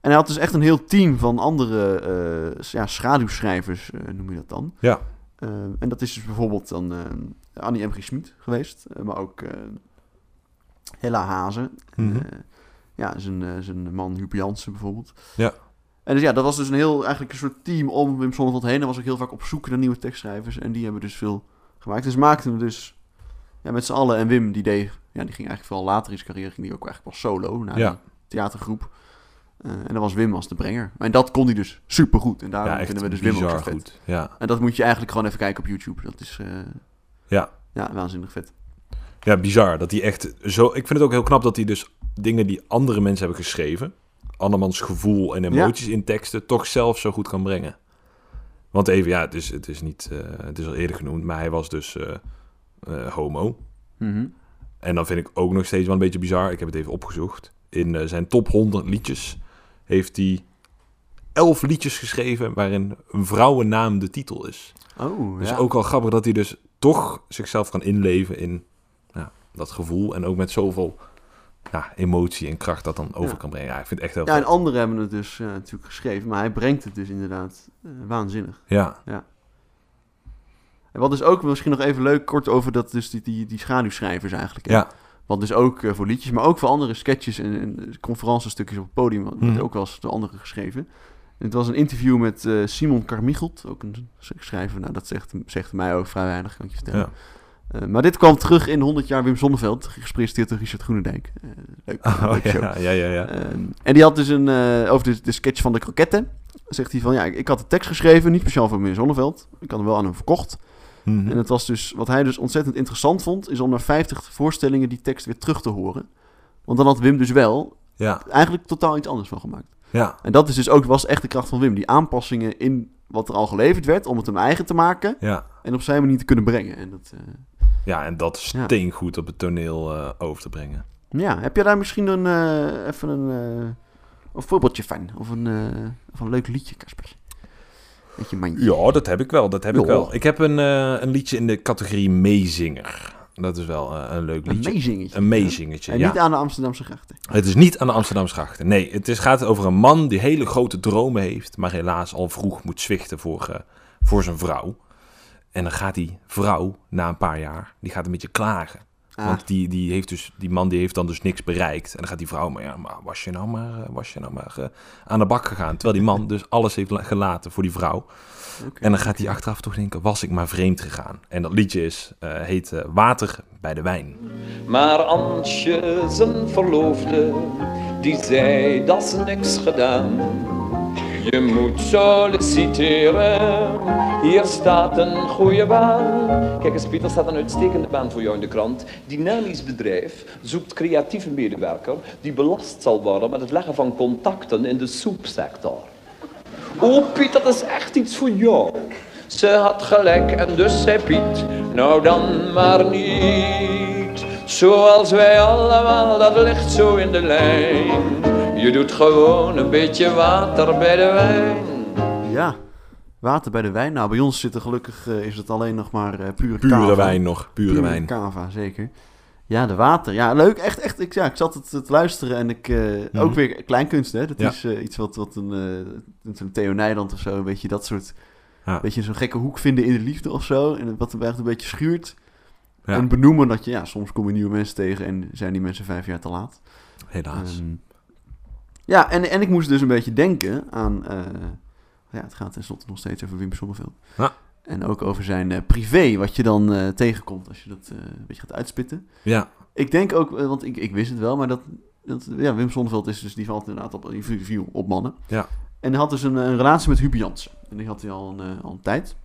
en hij had dus echt een heel team van andere eh, ja, schaduwschrijvers, eh, noem je dat dan. Ja. Ehm, en dat is dus bijvoorbeeld dan eh, Annie M. G. Schmid geweest, eh, maar ook eh, Hella Hazen. Mhm. Eh, ja, zijn, eh, zijn man Huub Jansen bijvoorbeeld. Ja. En dus ja, dat was dus een heel, eigenlijk een soort team om Wim Sonneveld heen. Hij was ook heel vaak op zoek naar nieuwe tekstschrijvers. En die hebben dus veel gemaakt. Dus maakten we dus ja, met z'n allen. En Wim, die deed, ja, die ging eigenlijk vooral later in zijn carrière, ging die ook eigenlijk wel solo naar Ja. theatergroep. Eh, en dan was Wim als de brenger. En dat kon hij dus supergoed. En daarom Ja, vinden we dus Wim ook zo vet. goed. Ja. En dat moet je eigenlijk gewoon even kijken op YouTube. Dat is eh, Ja. ja, waanzinnig vet. Ja, bizar. Dat hij echt zo... Ik vind het ook heel knap dat hij dus dingen die andere mensen hebben geschreven... andermans gevoel en emoties in teksten... toch zelf zo goed kan brengen. Want even, ja, het is, het is niet... eh, het is al eerder genoemd, maar hij was dus eh, eh, homo. Mhm. En dan vind ik ook nog steeds wel een beetje bizar. Ik heb het even opgezocht. In zijn top 100 liedjes heeft hij elf liedjes geschreven waarin een vrouwennaam de titel is. Oh, Dus ja. ook wel grappig dat hij dus toch zichzelf kan inleven in dat gevoel. En ook met zoveel ja, emotie en kracht dat dan over Ja. kan brengen. Ja, ik vind het echt heel Ja, en anderen hebben het dus eh, natuurlijk geschreven. Maar hij brengt het dus inderdaad eh, waanzinnig. Ja, En wat dus ook misschien nog even leuk, kort over dat, dus die, die, die schaduwschrijvers eigenlijk. hè. ja, Wat dus ook eh, voor liedjes, maar ook voor andere sketches en, en conferentiestukjes op het podium. wordt Mhm. ook wel eens door anderen geschreven. En het was een interview met Simon Carmichelt, ook een schrijver. Nou, dat zegt, zegt mij ook vrij weinig, kan ik je vertellen. ja. Eh, maar dit kwam terug in 100 jaar Wim Sonneveld, gepresenteerd door Richard Groenendijk. Eh, leuk, Oh, leuke show. ja, ja, ja, ja. Ehm, en die had dus een, eh, over de, de sketch van de kroketten. Zegt hij van, ja, ik, ik had de tekst geschreven, niet speciaal voor Wim Sonneveld. Ik had hem wel aan hem verkocht. Mhm. En het was dus, wat hij dus ontzettend interessant vond, is om na 50 voorstellingen die tekst weer terug te horen. Want dan had Wim dus wel ja, eigenlijk totaal iets anders van gemaakt. ja, En dat is dus ook, was echt de kracht van Wim. Die aanpassingen in wat er al geleverd werd, om het hem eigen te maken ja. En op zijn manier te kunnen brengen. En dat, eh, Ja, en dat Ja. steengoed op het toneel eh, over te brengen. ja, heb jij daar misschien een, eh, even een, een voorbeeldje van? Of een, of een leuk liedje, je mandje. Ja, dat heb ik wel. Dat heb ik wel. Ik heb een, een liedje in de categorie meezinger. Dat is wel een leuk Een liedje. meezingetje. Een meezingetje, En ja. niet aan de Amsterdamse grachten. Het is niet aan de Amsterdamse grachten. Nee, het is, gaat over een man die hele grote dromen heeft, maar helaas al vroeg moet zwichten voor, voor zijn vrouw. En dan gaat die vrouw, na een paar jaar, die gaat een beetje klagen. Ah, Want die, die, heeft dus, die man die heeft dan dus niks bereikt. En dan gaat die vrouw, maar ja, maar was je nou maar, eh, was je nou maar eh, aan de bak gegaan. Terwijl die man dus alles heeft la- gelaten voor die vrouw. oké. En dan gaat hij achteraf toch denken, was ik maar vreemd gegaan. En dat liedje is, eh, heet Water bij de wijn. Maar Antje, zijn verloofde, die zei dat ze niks gedaan. Je moet solliciteren, hier staat een goede baan. Kijk eens Pieter, staat een uitstekende baan voor jou in de krant. Dynamisch bedrijf zoekt creatieve medewerker die belast zal worden met het leggen van contacten in de soepsector. Oh Piet, dat is echt iets voor jou. Ze had gelijk en dus zei Piet, nou dan maar niet. Zoals wij allemaal, dat ligt zo in de lijn. Je doet gewoon een beetje water bij de wijn. Ja, water bij de wijn. Nou, bij ons zitten gelukkig eh, is het alleen nog maar eh, pure Pure kava. wijn nog, pure, Pure wijn. Kava, zeker. Ja, de water. Ja, leuk. Echt, echt. Ik, ja, ik zat het te luisteren en ik... eh, Ook weer kleinkunst, hè. Dat Ja. is iets wat, wat een, eh een Theo Nijland of zo, een beetje dat soort... Ja. Beetje zo'n gekke hoek vinden in de liefde of zo. En wat hem echt een beetje schuurt. Ja. En benoemen dat je... Ja, soms kom je nieuwe mensen tegen en zijn die mensen vijf jaar te laat. Helaas. Ehm, ja, en, en ik moest dus een beetje denken aan... eh, ja, het gaat tenslotte nog steeds over Wim Sonneveld. Ja. En ook over zijn eh, privé, wat je dan eh, tegenkomt als je dat een beetje gaat uitspitten. ja, Ik denk ook, want ik, ik wist het wel, maar dat, dat ja, Wim Sonneveld is dus, die valt inderdaad op, die viel op mannen. Ja. En hij had dus een, een relatie met Huub Jansen. En die had hij al een, al een tijd.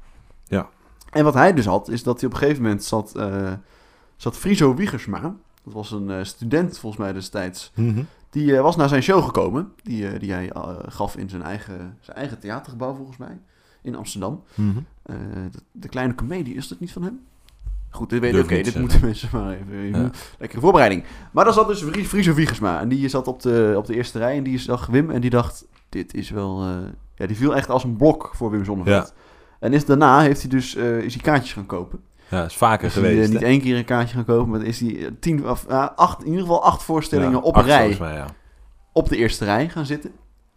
Ja. En wat hij dus had, is dat hij op een gegeven moment zat, zat Friso Wiegersma. Dat was een student volgens mij destijds. Mhm. Die eh, was naar zijn show gekomen. Die, eh, die hij eh, gaf in zijn eigen, zijn eigen theatergebouw volgens mij. In Amsterdam. Mhm. De, de kleine comedie, is dat niet van hem? Goed, dit weet Oké, dit te moeten mensen maar even... Ja. moet- Lekkere voorbereiding. Maar dan zat dus Friso Wiegersma. En die zat op de, op de eerste rij. En die zag Wim en die dacht... Dit is wel... ja, die viel echt als een blok voor Wim Zonneveld. En is, daarna heeft hij dus eh, is hij kaartjes gaan kopen. Ja, is vaker Is eh, geweest. niet één keer een kaartje gaan kopen, maar is hij eh, tien of eh, acht, in ieder geval acht voorstellingen Ja, op een rij mij, ja. op de eerste rij gaan zitten.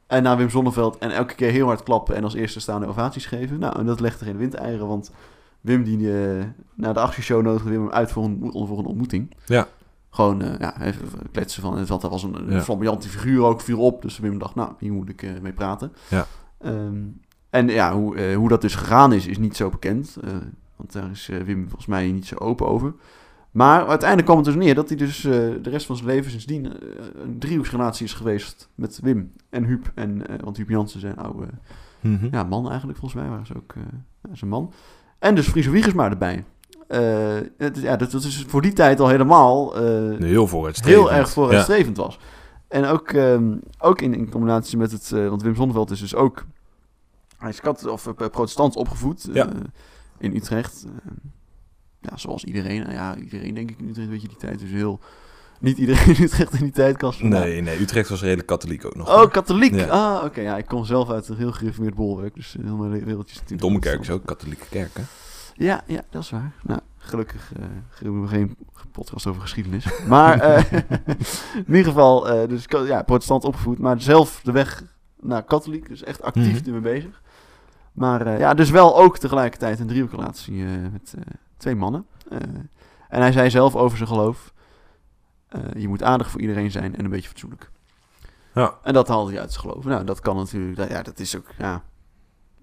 En naar Wim Zonneveld en elke keer heel hard klappen en als eerste staande ovaties geven. Nou, en dat legt er geen windeieren, want Wim die eh, na de actieshow nodigde Wim hem uit voor een, voor een ontmoeting. Ja. Gewoon ja, even kletsen van, want dat was een, een Ja. flamboyante figuur ook, viel op. Dus Wim dacht, nou, hier moet ik mee praten. Ja. Ehm, en ja, hoe, hoe dat dus gegaan is, is niet zo bekend. Want daar is eh, Wim volgens mij niet zo open over. Maar uiteindelijk kwam het dus neer dat hij dus eh, de rest van zijn leven sindsdien eh, een driehoeksrelatie is geweest met Wim en Huub. En, want Huub Jansen zijn oude Mhm. ja, man eigenlijk, volgens mij waren ze ook zijn man. En dus Friese Wiegersma erbij. Eh, het, ja, dat, dat is voor die tijd al helemaal eh, Heel vooruitstrevend. heel erg vooruitstrevend was. En ook, ehm, ook in, in combinatie met het... want Wim Zonneveld is dus ook... Hij is kat, of, protestant opgevoed Ja. In Utrecht. Ja, zoals iedereen. Nou ja, iedereen denk ik in Utrecht, weet je, die tijd is heel... Niet iedereen in Utrecht in die tijd. Ja. Nee, nee, Utrecht was redelijk katholiek ook nog. Oh, katholiek. Ja. Ah, oké. ja, ik kom zelf uit een heel gereformeerd bolwerk. Dus heel mijn wereldje is natuurlijk... Dommerkerk is ook een katholieke kerk, hè? Ja, ja, dat is waar. Nou, gelukkig eh hebben we geen podcast over geschiedenis. Maar eh, in ieder geval, eh, dus ja, protestant opgevoed, maar zelf de weg naar katholiek, dus echt actief Mhm. ermee bezig. Maar eh, ja, dus wel ook tegelijkertijd een driehoekrelatie eh met eh, twee mannen. En hij zei zelf over zijn geloof, je moet aardig voor iedereen zijn en een beetje fatsoenlijk. Ja. En dat haalde hij uit zijn geloof. Nou, dat kan natuurlijk, dat- ja, dat is ook, ja...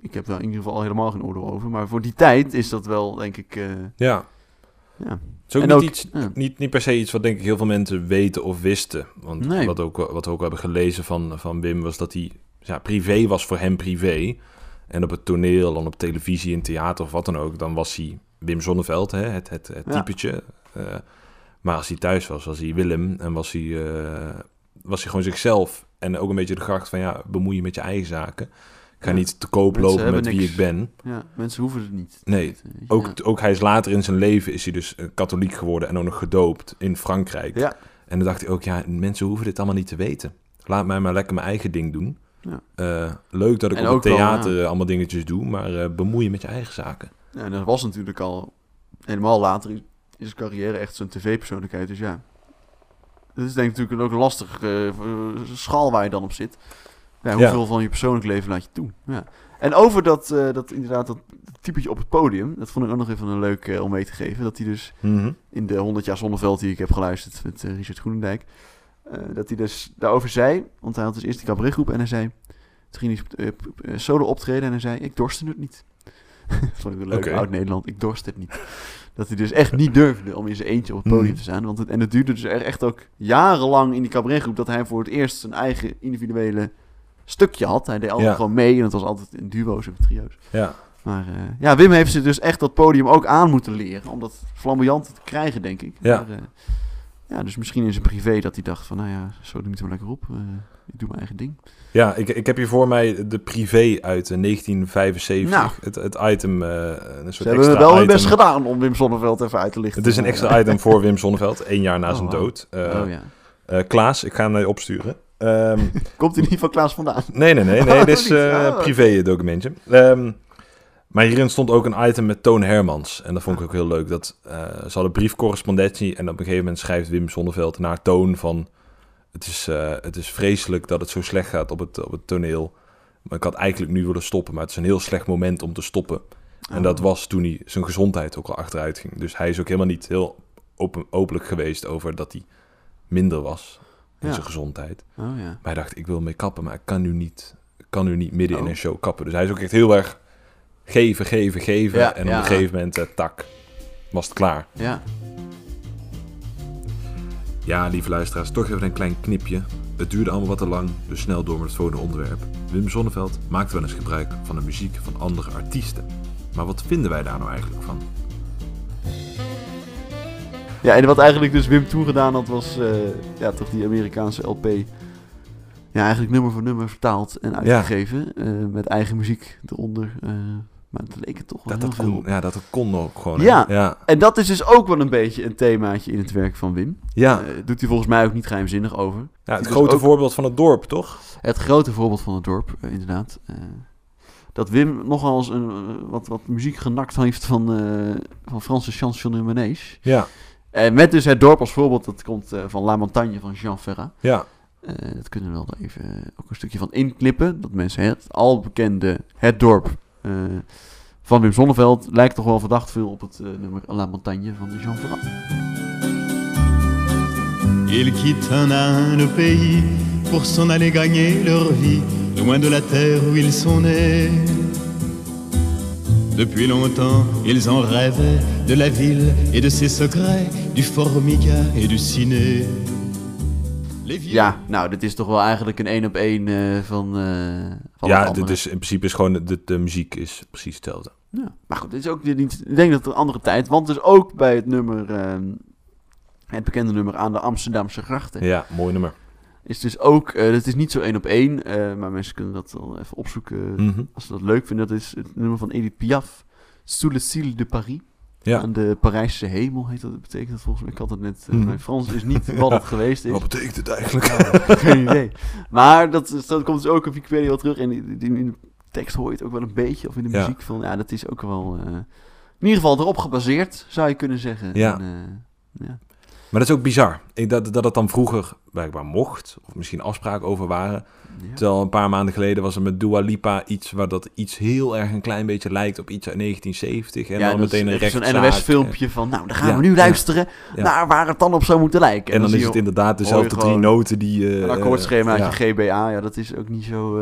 Ik heb daar in ieder geval helemaal geen oordeel over. Maar voor die tijd is dat wel, denk ik... Ja. ja. Het is ook En niet, iets, ja. niet, niet per se iets wat denk ik heel veel mensen weten of wisten. Want Nee. wat, ook, wat we ook hebben gelezen van, van Wim was dat hij ja, privé was voor hem privé. En op het toneel, dan op televisie, in theater of wat dan ook, dan was hij Wim Zonneveld, hè, het, het, het Ja. typetje. Eh, maar als hij thuis was, was hij Willem en was hij, eh, was hij gewoon zichzelf. En ook een beetje de gracht van ja, bemoei je met je eigen zaken. Ik ga Ja. niet te koop Mensen lopen met wie ik ben. Ja, mensen hoeven het niet. Nee, weten. Ook, Ja. ook hij is later in zijn leven is hij dus eh, katholiek geworden en ook nog gedoopt in Frankrijk. Ja. En dan dacht hij ook, ja, mensen hoeven dit allemaal niet te weten. Laat mij maar lekker mijn eigen ding doen. Ja. Eh, leuk dat ik En op het wel, theater eh, allemaal dingetjes doe, maar eh bemoei je met je eigen zaken. Ja, en dat was natuurlijk al helemaal later in in zijn carrière echt zo'n tv-persoonlijkheid. Dus ja, dat is denk ik natuurlijk ook een lastig schaal waar je dan op zit. Ja, hoeveel van je persoonlijk leven laat je toe? Ja. En over dat, dat inderdaad, dat typetje op het podium, dat vond ik ook nog even een leuk om mee te geven. Dat hij dus in de 100 jaar Zonneveld die ik heb geluisterd met Richard Groenendijk. Eh, dat hij dus daarover zei, want hij had dus eerst die cabaretgroep en hij zei, toen ging hij eh, eh, solo optreden en hij zei, ik dorste het niet. Vond ik een leuk Oké. oud Nederland, ik dorst het niet. Dat hij dus echt niet durfde om in zijn eentje op het podium Mhm. te staan. Want het, en het duurde dus echt ook jarenlang in die cabaretgroep dat hij voor het eerst zijn eigen individuele stukje had. Hij deed altijd Ja. gewoon mee en het was altijd in duo's of trio's. Ja, Maar ja, Wim heeft zich dus echt dat podium ook aan moeten leren. Om dat flamboyant te krijgen, denk ik. Ja. Maar, ja, dus misschien in zijn privé dat hij dacht van, nou ja, zo doe ik het maar lekker op. Eh, ik doe mijn eigen ding. Ja, ik, ik heb hier voor mij de privé uit eh, 1975. Nou. Het, het item, eh, een soort Ze hebben wel hun best gedaan om Wim Sonneveld even uit te lichten. Het is een extra item voor Wim Sonneveld, één jaar na Oh, zijn dood. Eh oh ja. eh, Klaas, ik ga hem naar je opsturen. Ehm, Komt hij niet van Klaas vandaan? nee, nee, nee, nee, dit is eh, Oh. privé documentje. Ehm, maar hierin stond ook een item met Toon Hermans. En dat vond ik ook heel leuk. Dat, eh, ze hadden briefcorrespondentie en op een gegeven moment schrijft Wim Sonneveld naar Toon van... Het is, eh, het is vreselijk dat het zo slecht gaat op het, op het toneel. Maar ik had eigenlijk nu willen stoppen, maar het is een heel slecht moment om te stoppen. En dat Oh. was toen hij zijn gezondheid ook al achteruit ging. Dus hij is ook helemaal niet heel open, openlijk geweest over dat hij minder was in Ja. zijn gezondheid. Oh ja. Maar hij dacht, ik wil mee kappen, maar ik kan nu niet, kan nu niet midden in Oh. een show kappen. Dus hij is ook echt heel erg geven, geven, geven. Ja, en op ja. een gegeven moment, eh, tak, was het klaar. Ja. Ja, lieve luisteraars, toch even een klein knipje. Het duurde allemaal wat te lang, dus snel door met het volgende onderwerp. Wim Sonneveld maakte wel eens gebruik van de muziek van andere artiesten. Maar wat vinden wij daar nou eigenlijk van? Ja, en wat eigenlijk dus Wim toen gedaan had, was eh, ja, toch die Amerikaanse LP. Ja, eigenlijk nummer voor nummer vertaald en uitgegeven. eh, met eigen muziek eronder. eh, maar het leek het toch wel Dat, heel dat veel. kon, ja, dat kon ook gewoon. Ja. ja. En dat is dus ook wel een beetje een themaatje in het werk van Wim. Ja. Eh, doet hij volgens mij ook niet geheimzinnig over. ja het grote ook- voorbeeld van het dorp, toch? Het grote voorbeeld van het dorp, eh, inderdaad. Eh, dat Wim nogal eens een, wat, wat muziek genakt heeft van, van Franse chansonniers. Ja. En met dus het dorp als voorbeeld, dat komt van La Montagne van Jean Ferrat. Ja. Dat kunnen we wel even ook een stukje van inknippen. Dat mensen het al bekende Het Dorp van Wim Sonneveld lijkt toch wel verdacht veel op het eh, nummer La Montagne van Jean Ferrat. Ils quittent un à le pays pour s'en aller gagner leur vie, loin de la terre où ils sont nés. Depuis longtemps, ils en rêvaient de la ville et de ses secrets, du formica et du ciné. Ja, nou, dit is toch wel eigenlijk een één op één eh, van, eh van ja, dit is, in principe is gewoon, de, de muziek is precies hetzelfde. Ja. Maar goed, dit is ook weer niet. Ik denk dat het een andere tijd. Want dus ook bij het nummer. ehm, het bekende nummer aan de Amsterdamse grachten. Ja, mooi nummer. Is dus ook. eh het is niet zo één op één. eh, maar mensen kunnen dat wel even opzoeken. Mhm. Als ze dat leuk vinden. Dat is het nummer van Edith Piaf. Sous le ciel de Paris. Ja. Aan de Parijse hemel heet dat. Betekent dat volgens mij. Ik had het net. eh, Mhm. Mijn Frans is niet wat het geweest is. Wat betekent het eigenlijk? Geen idee. Maar dat, dat komt dus ook op Wikipedia wel terug. En die- die- in de tekst hoor je het ook wel een beetje. Of in de Ja. muziek van. Ja, dat is ook wel. eh, in ieder geval erop gebaseerd, zou je kunnen zeggen. Ja. En, eh, ja. Maar dat is ook bizar. Ik, dat, dat het dan vroeger blijkbaar mocht, of misschien afspraken over waren. Ja. Terwijl een paar maanden geleden was er met Dua Lipa iets waar dat iets heel erg een klein beetje lijkt op iets uit 1970. En ja, dan meteen een rechtszaak. zo'n NOS-filmpje van, nou, dan gaan Ja, we nu luisteren naar waar het dan op zou moeten lijken. En dan is je het inderdaad je dezelfde drie noten die... eh, Een akkoordschemaatje ja. GBA, ja, dat is ook niet zo...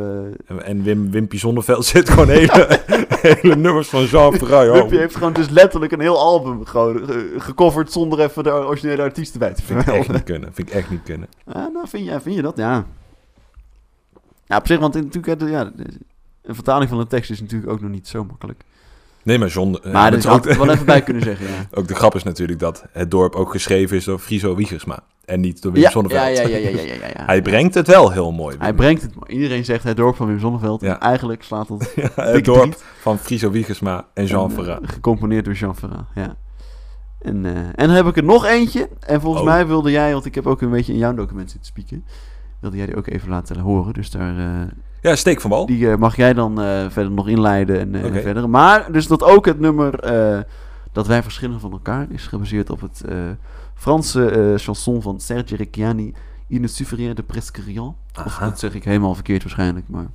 eh En Wim, Wimpy Zonneveld zit gewoon hele, hele nummers van Jean Ferrat. joh. Wimpy heeft gewoon dus letterlijk een heel album gewoon, eh, gecoverd zonder even de originele artiest erbij te Vind ik echt vermelden. niet kunnen. Vind ik echt niet kunnen. Ah, nou, vind je, vind je dat? Ja. Ja, op zich, want in- natuurlijk, ja, een vertaling van een tekst is natuurlijk ook nog niet zo makkelijk. Nee, maar John... eh, Maar het er is zou ik wel even bij kunnen zeggen, ja. ook de grap is natuurlijk dat het dorp ook geschreven is door Friso Wiegersma. En niet door Wim Ja, Zonneveld. ja, ja, ja, ja, ja. Hij brengt het wel heel mooi. Hij brengt het mooi. Iedereen zegt het dorp van Wim Zonneveld. Ja. En eigenlijk slaat dat dik het dorp driet. van Friso Wiegersma en Jean En, eh. Gecomponeerd door Jean Ferrat, ja. En, eh, en dan heb ik er nog eentje. En volgens Oh. mij wilde jij, want ik heb ook een beetje in jouw document zitten spieken. Wilde jij die ook even laten horen. Dus daar, eh, Ja, steek van wal. die eh, mag jij dan eh, verder nog inleiden en, Oké. verder. Maar dus dat ook het nummer dat wij verschillen van elkaar is gebaseerd op het Franse chanson van Serge Reggiani. Il ne suffirait de presque rien. Of dat zeg ik helemaal verkeerd waarschijnlijk, maar...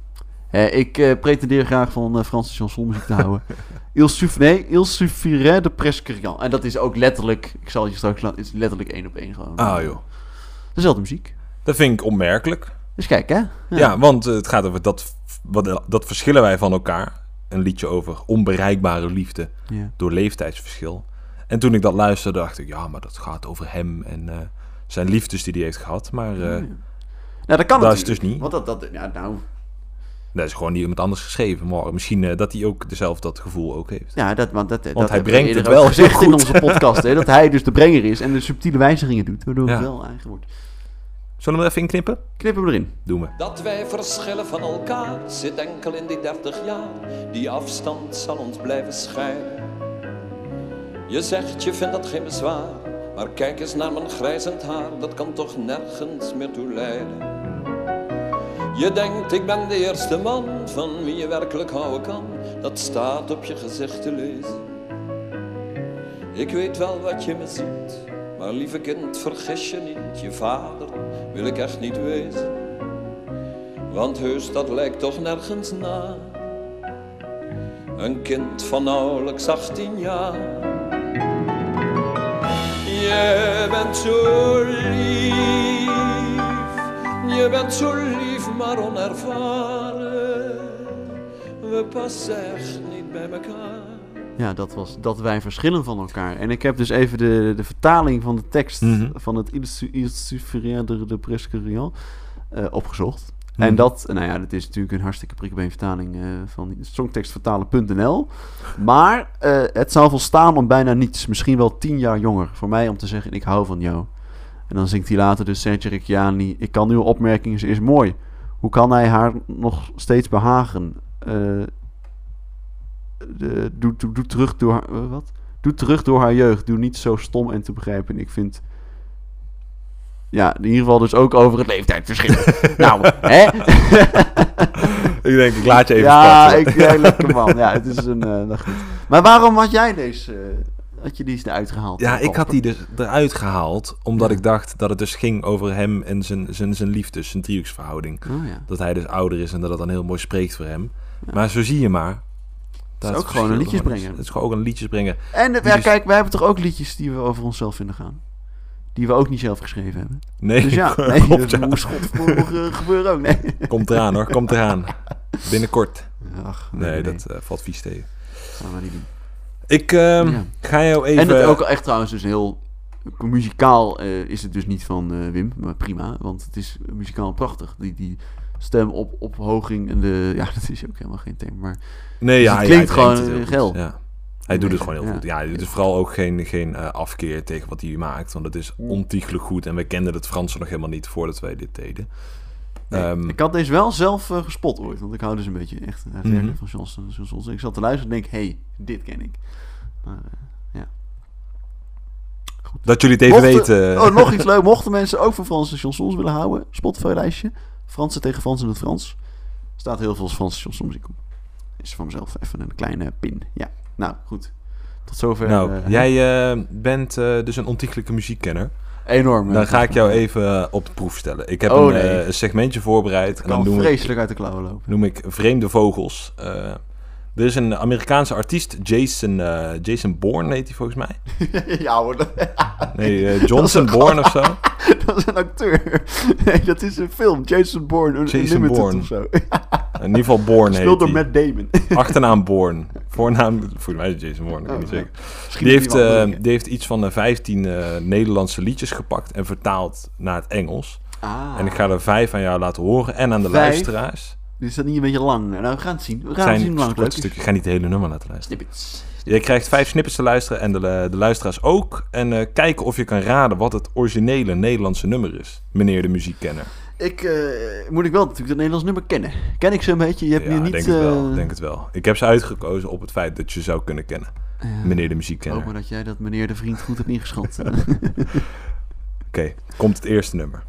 Eh, ik eh, pretendeer graag van eh, Franse chansonmuziek te houden. Il, suff nee, il suffirait de presque rien. En dat is ook letterlijk, ik zal je straks laten, is letterlijk één op één gewoon. Ah joh. Dezelfde muziek. Dat vind ik opmerkelijk. Dus kijk hè. Ja, want eh, het gaat over dat, wat, dat verschillen wij van elkaar. Een liedje over onbereikbare liefde Ja. door leeftijdsverschil. En toen ik dat luisterde, dacht ik, ja, maar dat gaat over hem en eh, zijn liefdes die hij heeft gehad. Maar eh, Ja. Nou, dat kan dat is dus niet. Want dat, dat, ja, nou, dat is gewoon niet iemand anders geschreven. Maar misschien eh, dat hij ook dezelfde dat gevoel ook heeft. ja, dat, want dat, dat hij brengt het wel gezegd in onze podcast. Hè, dat hij dus de brenger is en de subtiele wijzigingen doet, waardoor Ja. het wel eigen wordt. Zullen we er even in knippen? Knip hem erin. Doen we. Dat wij verschillen van elkaar zit enkel in die dertig jaar. Die afstand zal ons blijven scheiden. Je zegt je vindt dat geen bezwaar. Maar kijk eens naar mijn grijzend haar, dat kan toch nergens meer toe leiden. Je denkt ik ben de eerste man van wie je werkelijk houden kan. Dat staat op je gezicht te lezen. Ik weet wel wat je me ziet, maar lieve kind, vergis je niet. Je vader wil ik echt niet wezen. Want heus, dat lijkt toch nergens na. Een kind van nauwelijks 18 jaar. Je bent zo lief, je bent zo lief, maar onervaren. We passen echt niet bij elkaar. Ja, dat was dat wij verschillen van elkaar. En ik heb dus even de, de vertaling van de tekst Mhm. van het Illustrien de, de Presque Rien eh, opgezocht. Mhm. En dat, nou ja, dat is natuurlijk een hartstikke prikkelbeen vertaling eh, van songtekstvertalen.nl. Maar eh, het zou volstaan om bijna niets. Misschien wel tien jaar jonger. Voor mij om te zeggen, ik hou van jou. En dan zingt hij later dus Sergio Recchiani. Ik kan uw opmerking, ze is mooi. Hoe kan hij haar nog steeds behagen? Eh, doe, doe, doe terug door haar, eh, wat? Doe terug door haar jeugd. Doe niet zo stom en te begrijpen. Ik vind... Ja, in ieder geval dus ook over het leeftijdsverschil. nou, hè? Ik denk, ik laat je even ja, starten. ik, ja, lekker man. Ja, het is een... nou goed. Maar waarom had jij deze... eh, had je die eens eruit gehaald? Ja, ik had die dus eruit gehaald, omdat Ja. ik dacht dat het dus ging over hem en zijn, zijn, zijn liefde, zijn driehoeksverhouding. Oh ja. Dat hij dus ouder is en dat het dan heel mooi spreekt voor hem. Maar zo zie je maar. Dat ook het gewoon een verschil liedjesbrenger. is. Het is gewoon ook een liedjesbrenger. En eh, Die ja, dus- kijk, wij hebben toch ook liedjes die we over onszelf vinden gaan. Die we ook niet zelf geschreven hebben. Nee, Dus ja, nee, klopt, dat ja. moest gebeuren ook. Nee. Komt eraan hoor, komt eraan. Binnenkort. Ach, Nee, dat eh, valt vies tegen. gaan we niet doen. Ik ehm, Ja. ga jou even... En het ook echt trouwens dus heel... Muzikaal eh, is het dus niet van eh, Wim, maar prima. Want het is muzikaal prachtig. Die, die stem op, ophoging en de... Ja, dat is ook helemaal geen thema. Maar Nee, Dus ja, het hij- klinkt gewoon, het eh, goed. geil. Ja. Hij doet het gewoon heel Ja. goed. Ja, het is vooral ook geen, geen eh, afkeer tegen wat hij maakt. Want het is ontiegelijk goed. En we kenden het Franse nog helemaal niet voordat wij dit deden. Nee, Ehm, ik had deze wel zelf eh, gespot ooit. Want ik hou dus een beetje echt het Mhm. werk van Johns Johns. Ik zat te luisteren en denk, hey, dit ken ik. Maar, eh, dat jullie het even mochten- weten. Oh, nog iets leuk. Mochten mensen ook van Franse chansons willen houden, Spotify-lijstje. Franse tegen Frans in het Frans. Staat heel veel Franse chansonmuziek op. Is van mezelf even een kleine pin. Ja, nou goed. Tot zover. nou, eh, jij eh, bent eh, dus een ontiegelijke muziekkenner. Enorm. Dan ga ik jou even op de proef stellen. Ik heb Oh, een, nee. segmentje voorbereid. En dan kan noem ik, vreselijk uit de klauwen lopen. noem ik vreemde vogels. Er is een Amerikaanse artiest, Jason, eh, Jason Bourne heet hij volgens mij. ja hoor, Nee, eh, Johnson Bourne of zo. dat is een acteur. Nee, dat is een film. Jason Bourne, Jason Unlimited Bourne. of zo. In ieder geval Bourne heet door. Matt Damon. Achternaam Bourne. Voornaam, volgens mij is Jason Bourne, ik weet niet zeker. Die heeft, eh, die heeft iets van eh, 15 eh, Nederlandse liedjes gepakt en vertaald naar het Engels. Ah, En ik ga er vijf aan jou laten horen en aan de Vijf? luisteraars. Is dat niet een beetje lang? Nou, we gaan het zien. We Het gaan zijn zien hoe lang het stukje. Ik ga niet het hele nummer laten luisteren. Snippets. Je krijgt vijf snippets te luisteren en de, de luisteraars ook. En eh, kijken of je kan raden wat het originele Nederlandse nummer is, meneer de muziekkenner. Ik, eh, moet ik wel natuurlijk het Nederlands nummer kennen. Ken ik ze een beetje? Je hebt ja, niet... denk het wel, eh, denk het wel. Ik heb ze uitgekozen op het feit dat je ze zou kunnen kennen, ja. meneer de Ik muziekkenner. hoop maar dat jij dat meneer de vriend goed hebt ingeschat. Oké, komt het eerste nummer.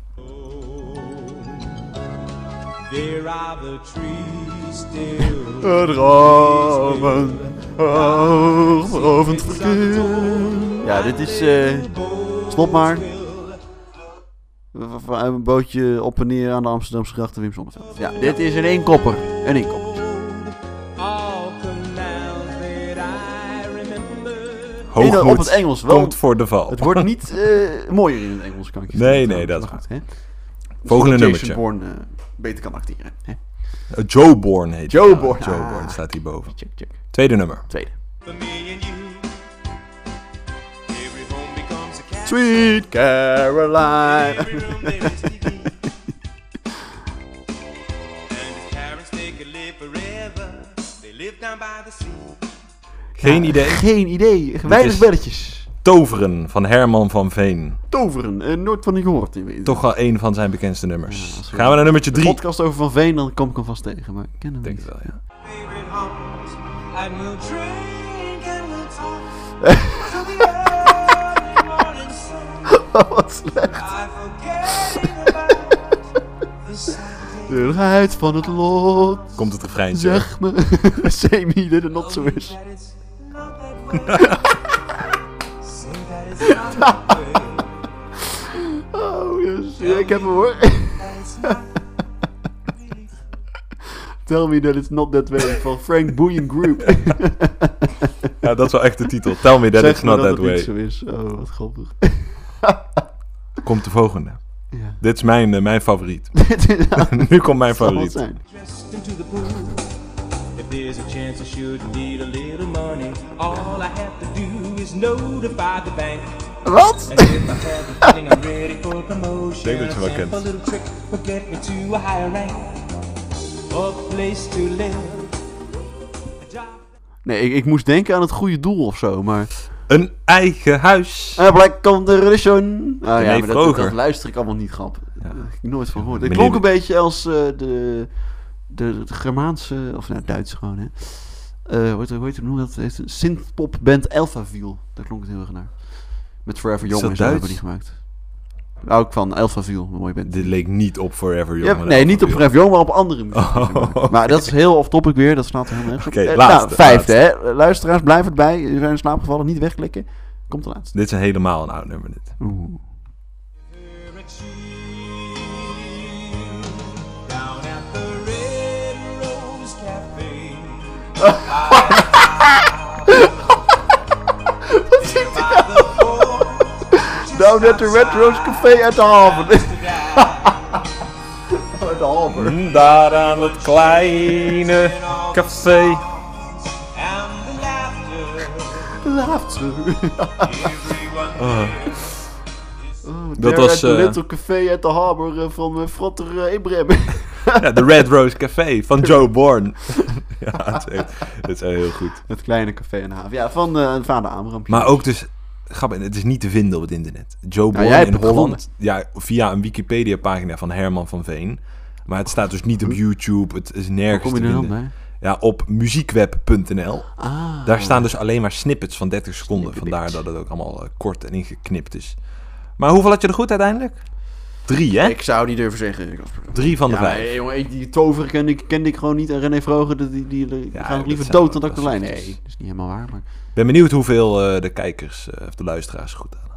There are the trees still. Dromen, hoogrovend verkeer. Ja, dit is... eh stop maar. Een bootje op en neer aan de Amsterdamse grachten Wim Sonneveld. Ja, dit is een eenkopper. Een eenkopper. All canals that I remember. In, Hoogmoed op het Engels wel. komt voor de val. Het wordt niet eh, mooier in het Engels, kan ik je Nee, vertellen nee, dat is Maar goed, hè. Volgende nummertje. Eh, beter kan acteren. Hè? Eh, Joe Bourne heet Joe. Bourne. Joe Ah. Bourne staat hierboven. Check, check. Tweede nummer. Tweede. Sweet Caroline. Geen idee. Geen idee. Weinig belletjes. Toveren van Herman van Veen. Toveren, eh, nooit van die gehoord. in Toch wel een van zijn bekendste nummers. Ja, als we- Gaan we naar nummertje De 3. podcast over Van Veen, dan kom ik hem vast tegen. Maar ik ken hem Denk niet. het wel, ja. sun. Wat slecht. I forget about the Saturday De ruit van het lot. Komt het refreintje. Zeg me, Semi, dit het not zo is. Oh, yes. Ja, ik heb hem hoor. Tell me that it's not that way van Frank Boeien Group. Ja, dat is wel echt de titel. Tell me that Zeg it's not dat that het way. niet zo is. Oh, wat grappig. Komt de volgende. Ja. Dit is mijn, eh, mijn favoriet. Nu komt mijn favoriet. zijn. If there's a chance I should need a little money, all I have to do is notify the bank. Wat? And if I have a feeling I'm ready for promotion, Denk dat je wel kent. Nee, ik, ik moest denken aan het goede doel of zo, maar... Een eigen huis. A Black Condition. Ah ja, Nee, maar dat, luister ik allemaal niet, grap. Ja. Daar heb ik nooit van gehoord. Het klonk een beetje als eh, de, de, de Germaanse, of nou, Duitse gewoon, hè. Eh hoe heet hoe heet hoe dat? Het heeft een synthpop band Alphaville. Daar klonk het heel erg naar. Met Forever Young dat en zo hebben Duits? die gemaakt. Hou ik van Alphaville, een mooie band. Dit leek niet op Forever Young. Ja, nee, niet op Forever Young, maar op andere muziek. Oh, Maar dat is heel off-topic weer, dat slaat er helemaal nergens Eh, laatste, nou, vijfde, hè. Luisteraars, blijf het bij. Zijn in slaap gevallen, niet wegklikken. Komt de laatste. Dit is helemaal een oud nummer, dit. Oeh. By the Fourth Down at the Red Rose Café uit de haven. Uit de haven. Daar aan het kleine café. laughter. Laughter. Everyone Dat was, eh, Little Café at the Harbor eh, van uh, Frotter uh, Ibrahim. Ja, de Red Rose Café van Joe Bourne. ja, het is, echt, het is echt heel goed. Het kleine café in de haven. Ja, van eh vader Abraham. Maar ook dus, grappig, het is niet te vinden op het internet. Joe Bourne jij hebt in. Holland, ja, via een Wikipedia pagina van Herman van Veen. Maar het staat dus niet op YouTube, het is nergens kom je te dan vinden. Ja, op muziekweb.nl. Ah. Daar staan dus alleen maar snippets van 30 seconden. Vandaar dat het ook allemaal eh, kort en ingeknipt is. Maar hoeveel had je er goed uiteindelijk? Drie, hè? Ik zou niet durven zeggen. Drie van de ja, vijf. nee, jongen, die tover kende ik, kende ik gewoon niet. En René Vroger, die, die, die, Ja, gaan liever dood dan dat ik de lijn. Nee, dat is niet helemaal waar. Maar... Ik ben benieuwd hoeveel eh, de kijkers eh, of de luisteraars goed hadden.